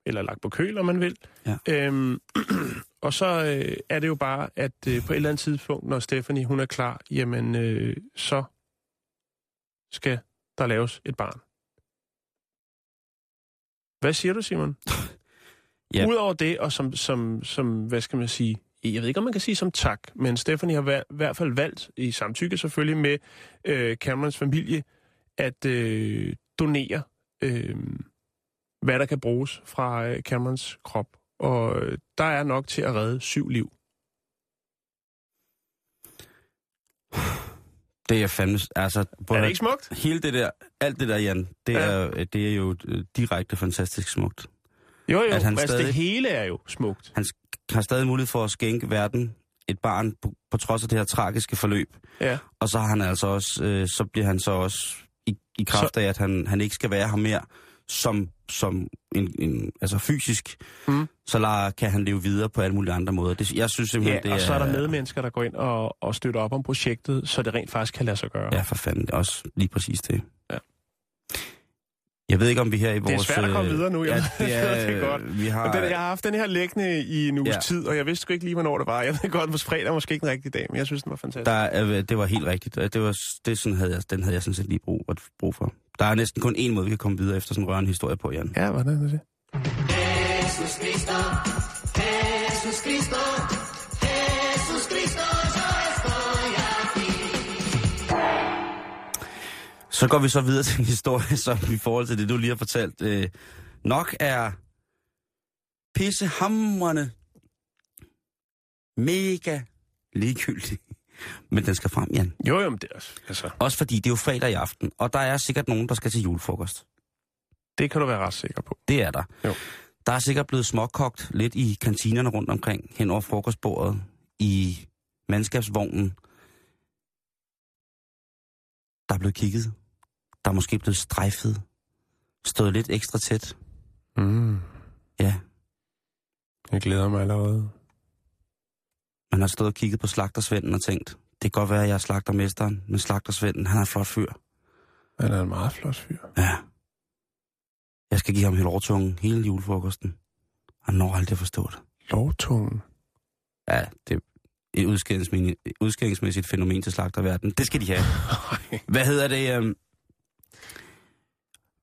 eller lagt på køl, om man vil. Ja. Øhm, (clears throat) og så øh, er det jo bare, at øh, på et eller andet tidspunkt, når Stephanie hun er klar, jamen øh, så skal der laves et barn. Hvad siger du, Simon? (laughs) Ja. Udover det, og som, som, som, hvad skal man sige, jeg ved ikke, om man kan sige som tak, men Stephanie har i hvert fald valgt, i samtykke selvfølgelig med øh, Camerons familie, at øh, donere, øh, hvad der kan bruges fra øh, Camerons krop. Og øh, der er nok til at redde syv liv. Det er fandme... Altså, prøv Er det ikke smukt? Hele det der, alt det der, Jan, det, Ja. er, det er jo øh, direkte fantastisk smukt. Jo, jo, At han altså stadig- det hele er jo smukt. Han har stadig mulighed for at skænke verden et barn på, på trods af det her tragiske forløb. Ja. Og så har han altså også, øh, så bliver han så også i, i kraft af, at han, han ikke skal være her mere som, som en, en, altså fysisk, Mm. så lader, kan han leve videre på alle mulige andre måder. Det, jeg synes simpelthen, Ja, det og så er der er medmennesker, der går ind og, og støtter op om projektet, så det rent faktisk kan lade sig gøre. Ja, for fanden. Det er også lige præcis det. Ja. Jeg ved ikke, om vi her i vores... Det er svært at komme øh, videre nu, jeg Ja, ved- (laughs) det er, det godt. Vi har, Og den, jeg har haft den her liggende i en uges Ja. tid, og jeg vidste sgu ikke lige, hvornår det var. Jeg ved godt, at fredag er måske ikke den rigtige dag, men jeg synes, den var fantastisk. Der, er- det var helt rigtigt. Det var, det sådan havde jeg, den havde jeg sådan set lige brug, brug for. Der er næsten kun én måde, vi kan komme videre efter sådan en rørende historie på, Jan. Ja, hvordan er det? Så går vi så videre (laughs) til en historie, som i forhold til det, du lige har fortalt, øh, nok er pissehamrende mega ligegyldig. (laughs) Men den skal frem, Jan. Jo, jo, men det er også, altså, Også fordi det er jo fredag i aften, og der er sikkert nogen, der skal til julefrokost. det kan du være ret sikker på. Det er der. Jo. Der er sikkert blevet småkogt lidt i kantinerne rundt omkring, hen over frokostbordet, i mandskabsvognen. Der er blevet kigget. Der er måske blevet strejfet. Stået lidt ekstra tæt. Mm. Ja, Jeg glæder mig allerede. man har stået og kigget på slagtersvenden og tænkt, det kan godt være, at jeg er slagtermesteren, men slagtersvenden, han er en flot fyr. Han er en meget flot fyr. Ja. Jeg skal give ham hele overtungen, hele julefrokosten. Han når aldrig at forstå det. Lovtungen. Ja, det er et udskæringsmæssigt, fænomen til slagterverdenen. Det skal de have. (laughs) Hvad hedder det? øhm?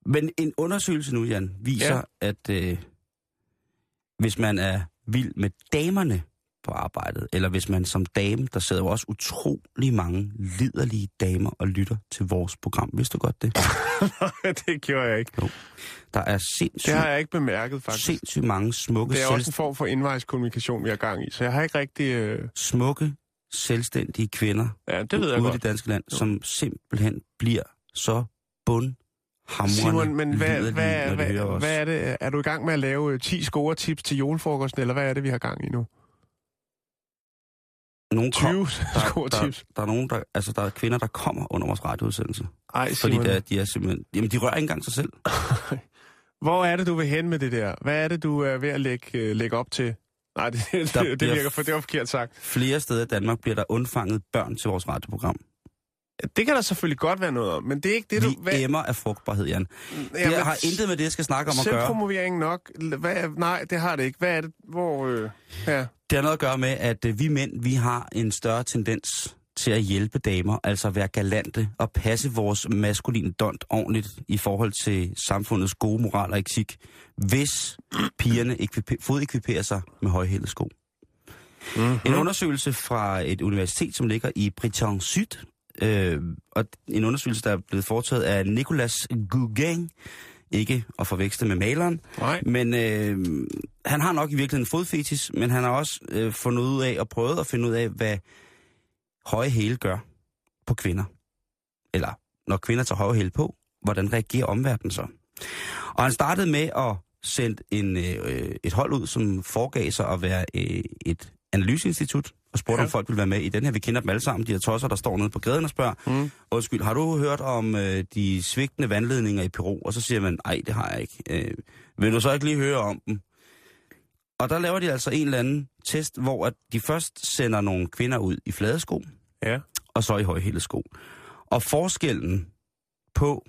Men en undersøgelse nu, Jan, viser, Ja. at øh, hvis man er vild med damerne på arbejdet, eller hvis man som dame, der sidder jo også utrolig mange liderlige damer og lytter til vores program. Vidste du godt det? (laughs) det gjorde jeg ikke. Der er Det sindssygt, har jeg ikke bemærket, faktisk. sindssygt mange smukke, Det er også en form for indvejskommunikation, vi har gang i, så jeg har ikke rigtig... Øh... smukke, selvstændige kvinder Ja, det ved jeg ude i godt. det danske land, Jo. som simpelthen bliver så bundhamrende Simon, men hvad, liderlige, hvad, de hvad, hvad er det? Er du i gang med at lave øh, 10 score tips til julefrokosten, eller hvad er det, vi har gang i nu? Nogen 20 kom, (laughs) score der, tips? der, er nogen, der, altså der er kvinder, der kommer under vores radioudsendelse. Ej, Fordi Simon. der, de er simpelthen, jamen de rører ikke engang sig selv. (laughs) Hvor er det, du vil hen med det der? Hvad er det, du er ved at lægge, øh, lægge op til? Nej, det, det, Der det, bliver- virker, for det var forkert sagt. Flere steder i Danmark bliver der undfanget børn til vores radioprogram. Det kan der selvfølgelig godt være noget om, men det er ikke det, du... Vi emmer af frugtbarhed, Jan. Det har intet med det, jeg skal snakke om at gøre. Selvpromovering nok? Hvad, er- nej, det har det ikke. Hvad er det? Hvor... Øh, ja. Det har noget at gøre med, at øh, vi mænd, vi har en større tendens til at hjælpe damer, altså at være galante og passe vores maskuline dont ordentligt i forhold til samfundets gode moral og etik, hvis pigerne ekvipe- fodekviperer sig med højhælede sko. Mm-hmm. En undersøgelse fra et universitet, som ligger i Bretagne Syd, øh, og en undersøgelse, der er blevet foretaget af Nicolas Gauguin, ikke at forveksle med maleren, Nej. men øh, han har nok i virkeligheden en fodfetis, men han har også øh, fundet ud af og prøvet at finde ud af, hvad høje hæle gør på kvinder. Eller når kvinder tager høje hæle på, hvordan reagerer omverdenen så? Og han startede med at sende en, øh, et hold ud, som foregav sig at være øh, et analyseinstitut, og spurgte, ja. Ja. om folk ville være med i den her. Vi kender dem alle sammen, de her tosser, der står nede på gaden og spørger, Mm. undskyld, har du hørt om øh, de svigtende vandledninger i Peru? Og så siger man, nej, det har jeg ikke. Øh, vil du så ikke lige høre om dem? Og der laver de altså en eller anden test, hvor at de først sender nogle kvinder ud i flade sko, Ja. og så i højhælede sko. Og forskellen på,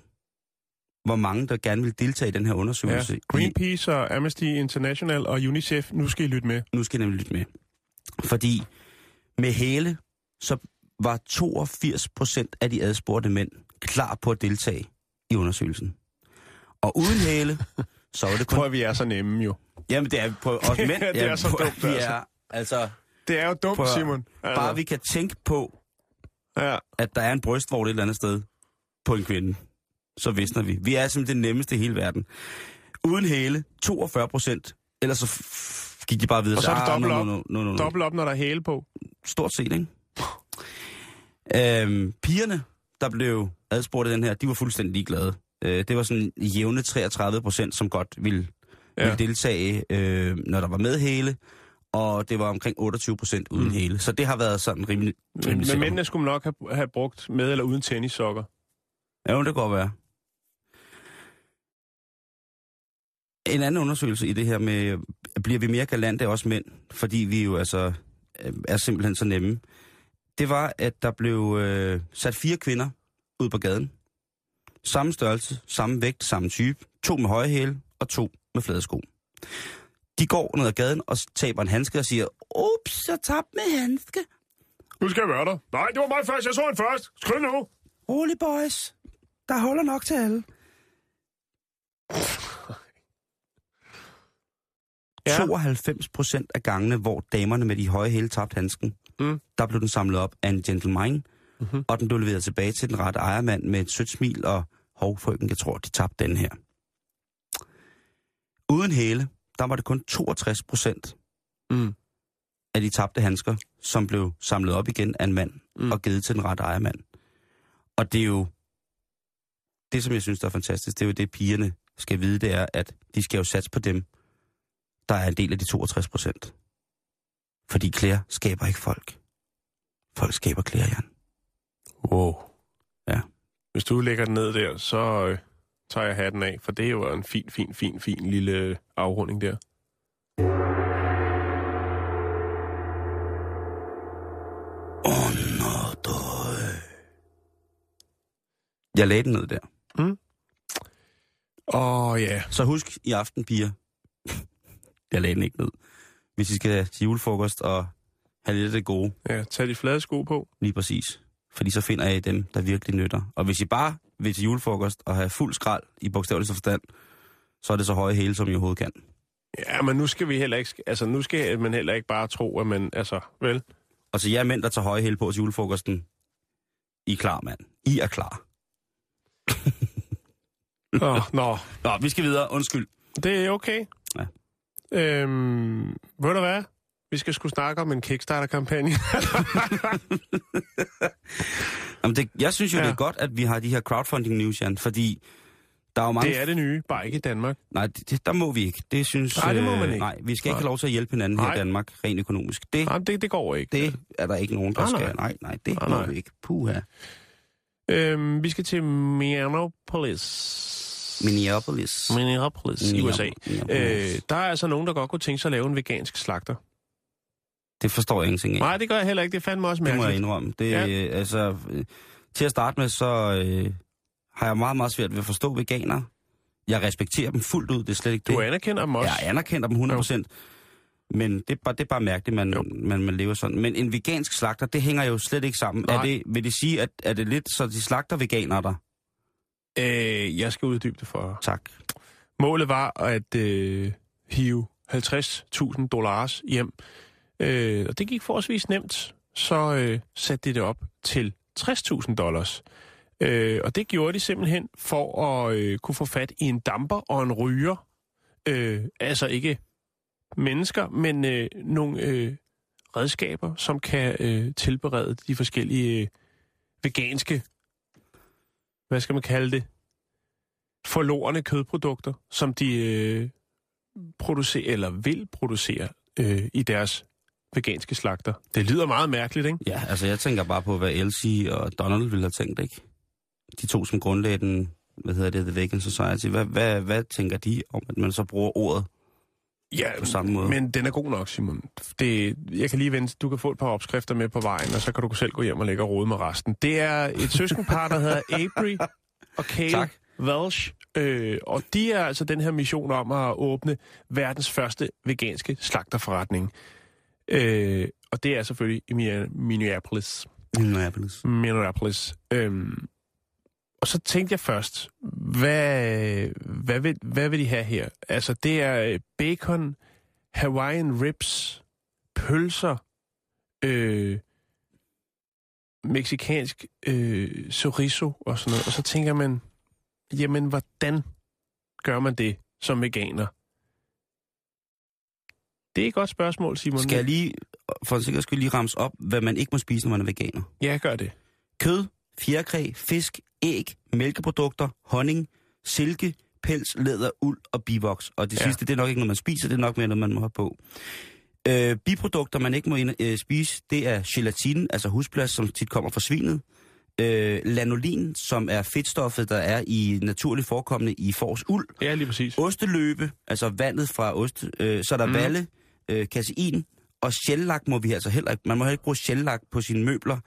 hvor mange der gerne vil deltage i den her ja. undersøgelse, i, Greenpeace og Amnesty International og UNICEF, nu skal I lytte med. nu skal jeg nemlig lytte med. Fordi med hæle, så var 82 procent af de adspurgte mænd klar på at deltage i undersøgelsen. Og uden hæle, (laughs) så var det kun... Prøv at vi er så nemme jo. Jamen, det er på os (laughs) mænd. Det er jamen, så på- dumt, Vi altså. er, altså, Det er jo dumt, Prøv Simon. Altså, bare vi kan tænke på, Ja. at der er en brystvorte et eller andet sted på en kvinde, så visner vi. Vi er simpelthen det nemmeste i hele verden. Uden hæle, 42 procent. Ellers så f- f- gik de bare videre. Og så er det Ah, dobbelt no, op. no, no, no, no. Dobbelt op, når der er hæle på. Stort set, ikke? Øhm, pigerne, der blev adspurgt i den her, de var fuldstændig ligeglade. Øh, det var sådan jævne 33 procent, som godt ville, ja. Ville deltage, øh, når der var med hæle, og det var omkring 28 procent uden mm. hæle. Så det har været sådan rimelig, Men, rimelig men sikkert. mændene skulle nok have, have brugt med eller uden tennissokker. Ja, det kan godt være. En anden undersøgelse i det her med, bliver vi mere galante også mænd, fordi vi jo altså øh, er simpelthen så nemme, det var, at der blev øh, sat fire kvinder ud på gaden. Samme størrelse, samme vægt, samme type. To med høje hæle og to med flade sko. De går ned ad gaden og taber en handske og siger, ups, jeg tabte med handske. Nu skal jeg være der. Nej, det var mig først. Jeg så en først. Skriv nu. Rolig boys, der holder nok til alle. Ja. 92 procent af gangene, hvor damerne med de høje hæle tabte handsken, Mm. der blev den samlet op af en gentleman, Mhm. og den blev leveret tilbage til den rette ejermand med et sødt smil og hov, frøken, jeg tror, de tabte den her. Uden hæle, der var det kun 62 procent Mm. af de tabte handsker, som blev samlet op igen af en mand mm. og givet til den rette ejermand. Og det er jo, det som jeg synes, der er fantastisk, det er jo det, pigerne skal vide, det er, at de skal jo satse på dem, der er en del af de 62 procent. Fordi klæder skaber ikke folk. Folk skaber klæder, Jan. Wow. Ja. Hvis du lægger den ned der, så øh, tager jeg hatten af, for det er jo en fin, fin, fin, fin lille afrunding der. Jeg lagde den ned der. Åh, oh, ja. Så husk i aften, piger. Jeg lagde den ikke ned. Hvis I skal til julefrokost og have lidt af det gode, Ja, tag de flade sko på. Lige præcis. Fordi så finder jeg dem, der virkelig nytter. Og hvis I bare vil til julefrokost og have fuld skrald i bogstavelig forstand, så er det så høje hele, som I overhovedet kan. Ja, men nu skal vi heller ikke, altså nu skal man heller ikke bare tro, at man, altså, vel? Og så jeg mænd, der tager høje hæl på til julefrokosten. I er klar, mand. I er klar. Nå, nå, (laughs) Nå, vi skal videre. Undskyld. det er okay. Ja. Øhm, ved du hvad? Vi skal skulle snakke om en Kickstarter-kampagne. (laughs) Jamen det, jeg synes jo, ja. Det er godt, at vi har de her crowdfunding news, Jan, fordi der er jo mange... det er det nye, bare ikke i Danmark. Nej, det, der må vi ikke. Det synes... Nej, det må man øh, ikke. Nej, vi skal ikke Nej. have lov til at hjælpe hinanden her Nej. i Danmark, rent økonomisk. Det, Nej, det, det går ikke. det er der ikke nogen, der Nej, nej. skal... Nej, nej, det Nej, må nej. vi ikke. Puha. Øhm, vi skal til Minneapolis. Minneapolis. Minneapolis i USA. Minneapolis. Øh, der er altså nogen, der godt kunne tænke sig at lave en vegansk slagter. Det forstår jeg ingenting af. Nej, det gør jeg heller ikke. Det fandme også det må jeg mærkeligt. indrømme. Det, Ja. ja. altså, øh, til at starte med, så øh, har jeg meget, meget svært ved at forstå veganere. Jeg respekterer dem fuldt ud, det er slet ikke det. Du anerkender dem også. Jeg anerkender dem 100%. Men det er bare, det er bare mærkeligt, man, Jo. man, man lever sådan. Men en vegansk slagter, det hænger jo slet ikke sammen. Nej. Er det, vil det sige, at er det lidt, så de slagter veganere der? Øh, jeg skal uddybe det for dig. Tak. Målet var at øh, hive 50.000 dollars hjem. Øh, og det gik forholdsvis nemt. Så øh, satte de det op til 60.000 dollars. Øh, og det gjorde de simpelthen for at øh, kunne få fat i en damper og en ryger. Øh, altså ikke mennesker, men øh, nogle øh, redskaber, som kan øh, tilberede de forskellige øh, veganske, hvad skal man kalde det, forlorene kødprodukter, som de øh, producerer eller vil producere øh, i deres veganske slagter. Det lyder meget mærkeligt, ikke? Ja, altså jeg tænker bare på, hvad Elsie og Donald ville have tænkt, ikke? De to, som grundlagde den, hvad hedder det, The Vegan Society. Hvad, hvad, hvad tænker de om, at man så bruger ordet? Ja, På samme måde. men den er god nok, Simon. Det, jeg kan lige vente. Du kan få et par opskrifter med på vejen, og så kan du selv gå hjem og lægge og rode med resten. Det er et søskenpar, der hedder Avery og Kale Tak. Welsh. Øh, og de er altså den her mission om at åbne verdens første veganske slagterforretning. Øh, og det er selvfølgelig i Minne- Minneapolis. Minneapolis. Minneapolis. Øhm, og så tænkte jeg først, hvad, hvad, vil, hvad vil de have her? Altså, det er øh, bacon, Hawaiian ribs, pølser, øh, meksikansk øh, chorizo og sådan noget. Og så tænker man, jamen, hvordan gør man det som veganer? Det er et godt spørgsmål, Simon. Skal jeg lige, for en sikkerhed skyld, lige ramse op, hvad man ikke må spise, når man er veganer? Ja, gør det. Kød, fjerkræ, fisk, æg, mælkeprodukter, honning, silke, pels, læder, uld og bivoks. Og det Ja. sidste, det er nok ikke noget, man spiser, det er nok mere noget, man må have på. Øh, biprodukter, man ikke må ind, øh, spise, det er gelatin, altså husplads, som tit kommer fra svinet. Øh, lanolin, som er fedtstoffet, der er i naturligt forekommende i fors uld. Ja, lige præcis. Osteløbe, altså vandet fra ost. Øh, så er der mm. valle, øh, kasein, og sjællak må vi altså heller ikke. Man må heller ikke bruge sjællak på sine møbler,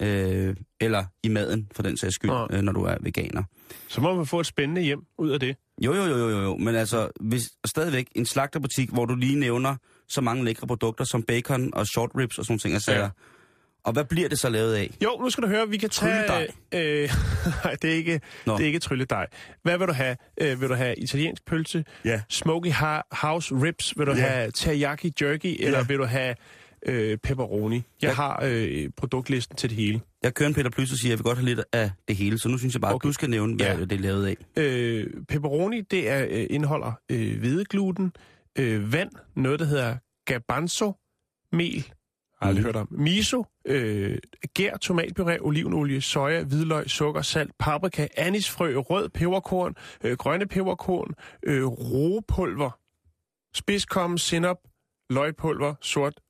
øh, eller i maden, for den sags skyld, Nej. øh, når du er veganer. Så må man få et spændende hjem ud af det. Jo, jo, jo, jo, jo, men altså, hvis stadigvæk en slagterbutik, hvor du lige nævner så mange lækre produkter som bacon og short ribs og sådan ting, altså, Ja. ja. Og hvad bliver det så lavet af? Jo, nu skal du høre, vi kan tage... Øh, (laughs) nej, det er ikke, Nå. det er ikke trylledej. Hvad vil du have? Øh, vil du have italiensk pølse? Ja. Smoky ha- house ribs? Vil du Ja. have teriyaki jerky? Eller vil du have øh, pepperoni? Jeg har øh, produktlisten til det hele. Jeg kører en Peter Plys og siger, at jeg vil godt have lidt af det hele, så nu synes jeg bare, Okay. at du skal nævne, hvad Ja. det er lavet af. Øh, pepperoni, det er, øh, indeholder øh, hvedegluten, øh, vand, noget, der hedder garbanzo, mel, har aldrig Mhm. hørt om, miso, øh, gær, tomatpuré, olivenolie, soja, hvidløg, sukker, salt, paprika, anisfrø, rød peberkorn, øh, grønne peberkorn, øh, roepulver, spidskommen, sinop, løgpulver, sort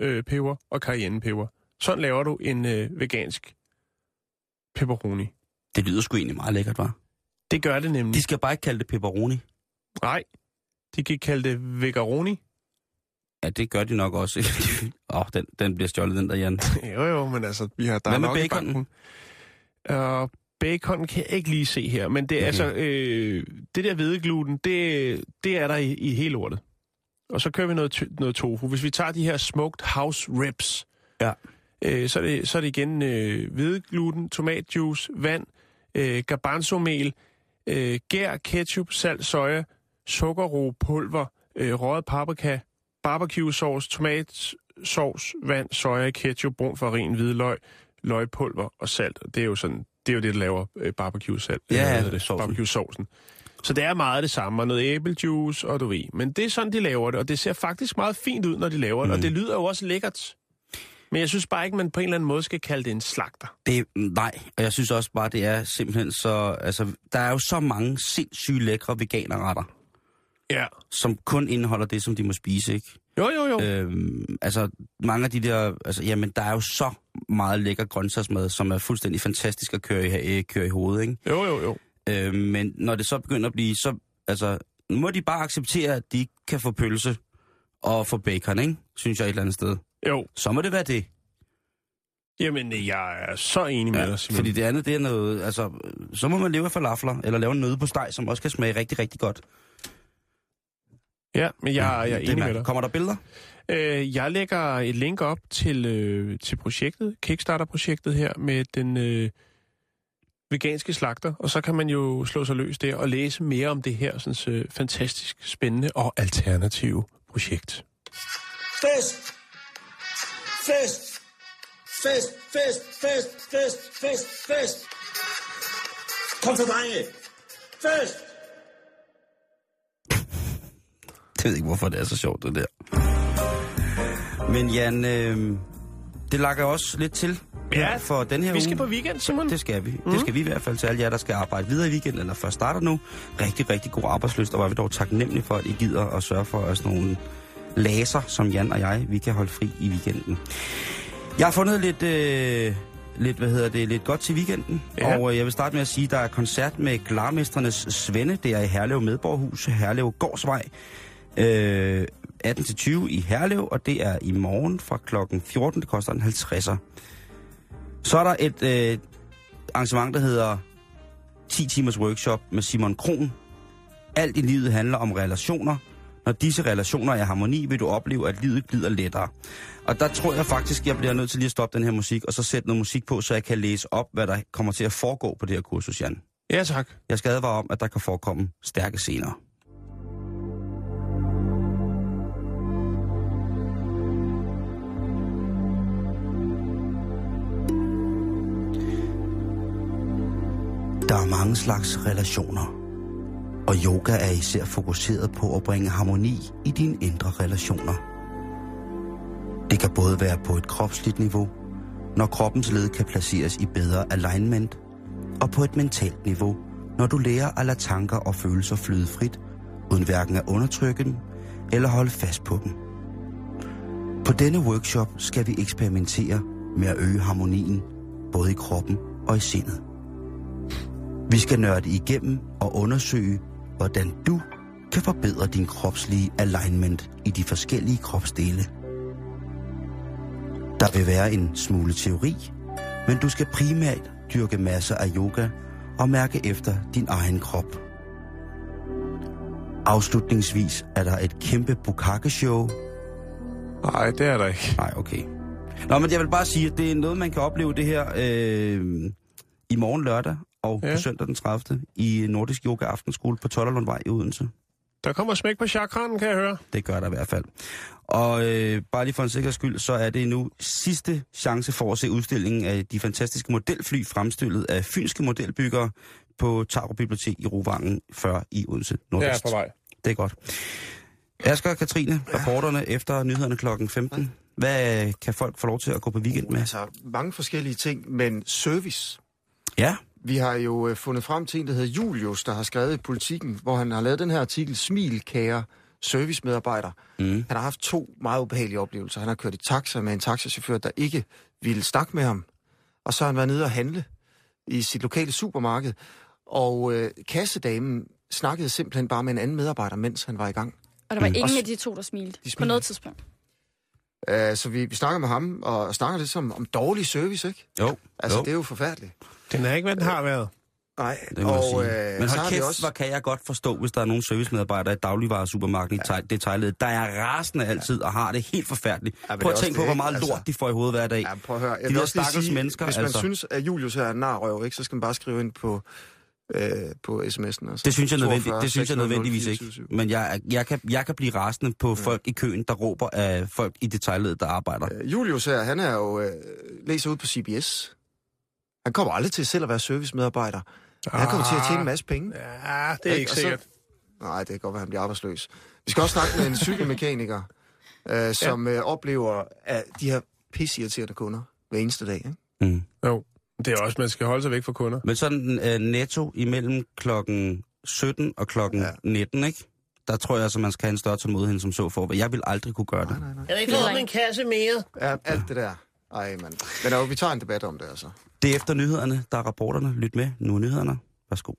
øh, peber og cayennepeber. Sådan laver du en øh, vegansk pepperoni. Det lyder sgu egentlig meget lækkert, var. Det gør det nemlig. De skal bare ikke kalde det pepperoni. Nej, de kan kalde det vegaroni. Ja, det gør de nok også. (laughs) Åh, oh, den, den bliver stjålet, den der, Jan. (laughs) jo, jo, men altså, vi har der Hvad med nok baconen? Uh, bacon kan jeg ikke lige se her, men det er Okay. altså, øh, det der hvedegluten, det, det er der i, i hele lortet. Og så kører vi noget, noget tofu. Hvis vi tager de her smoked house ribs, Ja. øh, så, er det, så er det igen øh, hvedegluten, tomatjuice, vand, øh, garbanzomel, øh, gær, ketchup, salt, soja, sukkerro, pulver, øh, røget paprika, barbecue sauce, tomatsauce, vand, soja, ketchup, brun farin, hvidløg, løgpulver og salt. Det er jo sådan, det er jo det, der laver øh, barbecue salt. Ja, hedder det? sovsen. Barbecue saucen. Så det er meget det samme, og noget æblejuice, og du ved. Men det er sådan, de laver det, og det ser faktisk meget fint ud, når de laver det, Mm. og det lyder jo også lækkert. Men jeg synes bare ikke, man på en eller anden måde skal kalde det en slagter. Det, nej, og jeg synes også bare, det er simpelthen så... Altså, der er jo så mange sindssyge lækre veganerretter, Ja. som kun indeholder det, som de må spise, ikke? Jo, jo, jo. Øhm, altså, mange af de der... Altså, jamen, der er jo så meget lækker grøntsagsmad, som er fuldstændig fantastisk at køre i, køre i hovedet, ikke? Jo, jo, jo. Øhm, men når det så begynder at blive så... Altså, nu må de bare acceptere, at de ikke kan få pølse og få bacon, ikke? Synes jeg et eller andet sted. Jo. Så må det være det. Jamen, jeg er så enig med dig, Simon. fordi det andet, det er noget... Altså, så må man leve af falafler, eller lave en nøde på steg, som også kan smage rigtig, rigtig godt. Ja, men jeg, jeg er enig med dig. Kommer der billeder? Øh, jeg lægger et link op til, øh, til projektet, Kickstarter-projektet her, med den øh, veganske slagter, og så kan man jo slå sig løs der og læse mere om det her sådan, øh, fantastisk spændende og alternative projekt. Fest! Fest! Fest, fest, fest, fest, fest, fest! Kom så, drenge! Fest! Jeg ved ikke, hvorfor det er så sjovt, det der. Men Jan, øh, det lakker også lidt til Ja, for den her Vi skal uge. på weekend, Simon. Det skal vi. Mm. Det skal vi i hvert fald til alle jer, der skal arbejde videre i weekenden, eller først starter nu. Rigtig, rigtig god arbejdsløst, og var vi dog taknemmelige for, at I gider at sørge for os nogle laser, som Jan og jeg, vi kan holde fri i weekenden. Jeg har fundet lidt, øh, lidt, hvad hedder det, lidt godt til weekenden, Ja. og øh, jeg vil starte med at sige, at der er koncert med Klarmestrenes Svende, det er i Herlev Medborghus, Herlev Gårdsvej, øh, 18-20 i Herlev, og det er i morgen fra klokken 14, det koster en 50'er. Så er der et øh, arrangement, der hedder 10 timers workshop med Simon Kron. Alt i livet handler om relationer. Når disse relationer er i harmoni, vil du opleve, at livet glider lettere. Og der tror jeg faktisk, jeg bliver nødt til lige at stoppe den her musik, og så sætte noget musik på, så jeg kan læse op, hvad der kommer til at foregå på det her kursus, Jan. Ja, tak. Jeg skal advare om, at der kan forekomme stærke scener. Der er mange slags relationer, og yoga er især fokuseret på at bringe harmoni i dine indre relationer. Det kan både være på et kropsligt niveau, når kroppens led kan placeres i bedre alignment, og på et mentalt niveau, når du lærer at lade tanker og følelser flyde frit, uden hverken at undertrykke dem eller holde fast på dem. På denne workshop skal vi eksperimentere med at øge harmonien, både i kroppen og i sindet. Vi skal nørde igennem og undersøge, hvordan du kan forbedre din kropslige alignment i de forskellige kropsdele. Der vil være en smule teori, men du skal primært dyrke masser af yoga og mærke efter din egen krop. Afslutningsvis er der et kæmpe bukake-show. Nej, det er der ikke. Nej, okay. Nå, men jeg vil bare sige, at det er noget, man kan opleve det her øh, i morgen lørdag og ja. Ja. på søndag den 30. i Nordisk Yoga Aftenskole på Tollerlundvej i Odense. Der kommer smæk på chakranen, kan jeg høre. Det gør der i hvert fald. Og øh, bare lige for en sikkerheds skyld, så er det nu sidste chance for at se udstillingen af de fantastiske modelfly fremstillet af fynske modelbyggere på Tarup Bibliotek i Rovangen, før i Odense Nordvest. vej. Det er godt. Asger og Katrine, rapporterne efter nyhederne klokken 15. Hvad kan folk få lov til at gå på weekend med? Altså, mange forskellige ting, men service. Ja, Vi har jo øh, fundet frem til en, der hedder Julius, der har skrevet i Politiken, hvor han har lavet den her artikel, Smil, kære servicemedarbejder. Mm. Han har haft to meget ubehagelige oplevelser. Han har kørt i taxa med en taxachauffør, der ikke ville snakke med ham. Og så har han været nede og handle i sit lokale supermarked. Og øh, kassedamen snakkede simpelthen bare med en anden medarbejder, mens han var i gang. Og der var Mm. ingen Og af de to, der smilte De på smilte. noget tidspunkt. Uh, så vi, vi snakker med ham, og snakker lidt som om dårlig service, ikke? jo. Altså, jo. det er jo forfærdeligt. Den er ikke, hvad den har været. Nej, Det må og jeg sige. øh, Men så hold kæft, også... hvor kan jeg godt forstå, hvis der er nogle servicemedarbejdere i dagligvaresupermarkedet ja. i detaljledet, der er rasende altid og har det helt forfærdeligt. Ja, Prøv at er tænke på, hvor meget ikke? lort Altså- de får i hovedet hver dag. Ja, prøv at høre. Jeg De der lige stakkels mennesker, Hvis man altså. synes, at Julius er en narrøv, ikke, så skal man bare skrive ind på øh, på sms'en. Altså. Det synes jeg, 42 nødvendigt, det synes jeg 600 nødvendigvis ikke. 24. Men jeg, jeg, kan, jeg kan blive rasende på folk i køen, der råber af folk i detaljledet, der arbejder. Øh, Julius her, han er jo øh, læser ud på CBS. Han kommer aldrig til selv at være servicemedarbejder. Han kommer til at tjene en masse penge. Ja, det er ikke så- sikkert. Nej, det kan godt være, han bliver arbejdsløs. Vi skal også snakke med en (laughs) cykelmekaniker, øh, som øh, oplever at de her pissirriterende kunder hver eneste dag. Ikke? Mm. Jo. Det er også, man skal holde sig væk fra kunder. Men sådan øh, netto imellem klokken 17 og klokken ja. 19, ikke? Der tror jeg altså, man skal have en større tålmodighed som så for. Jeg vil aldrig kunne gøre det. Nej, nej, nej. Jeg har ikke fået min kasse mere. Ja, alt det der. Ej, mand. Men øh, vi tager en debat om det, altså. Det er efter nyhederne, der er rapporterne. Lyt med. Nu er nyhederne. Værsgo.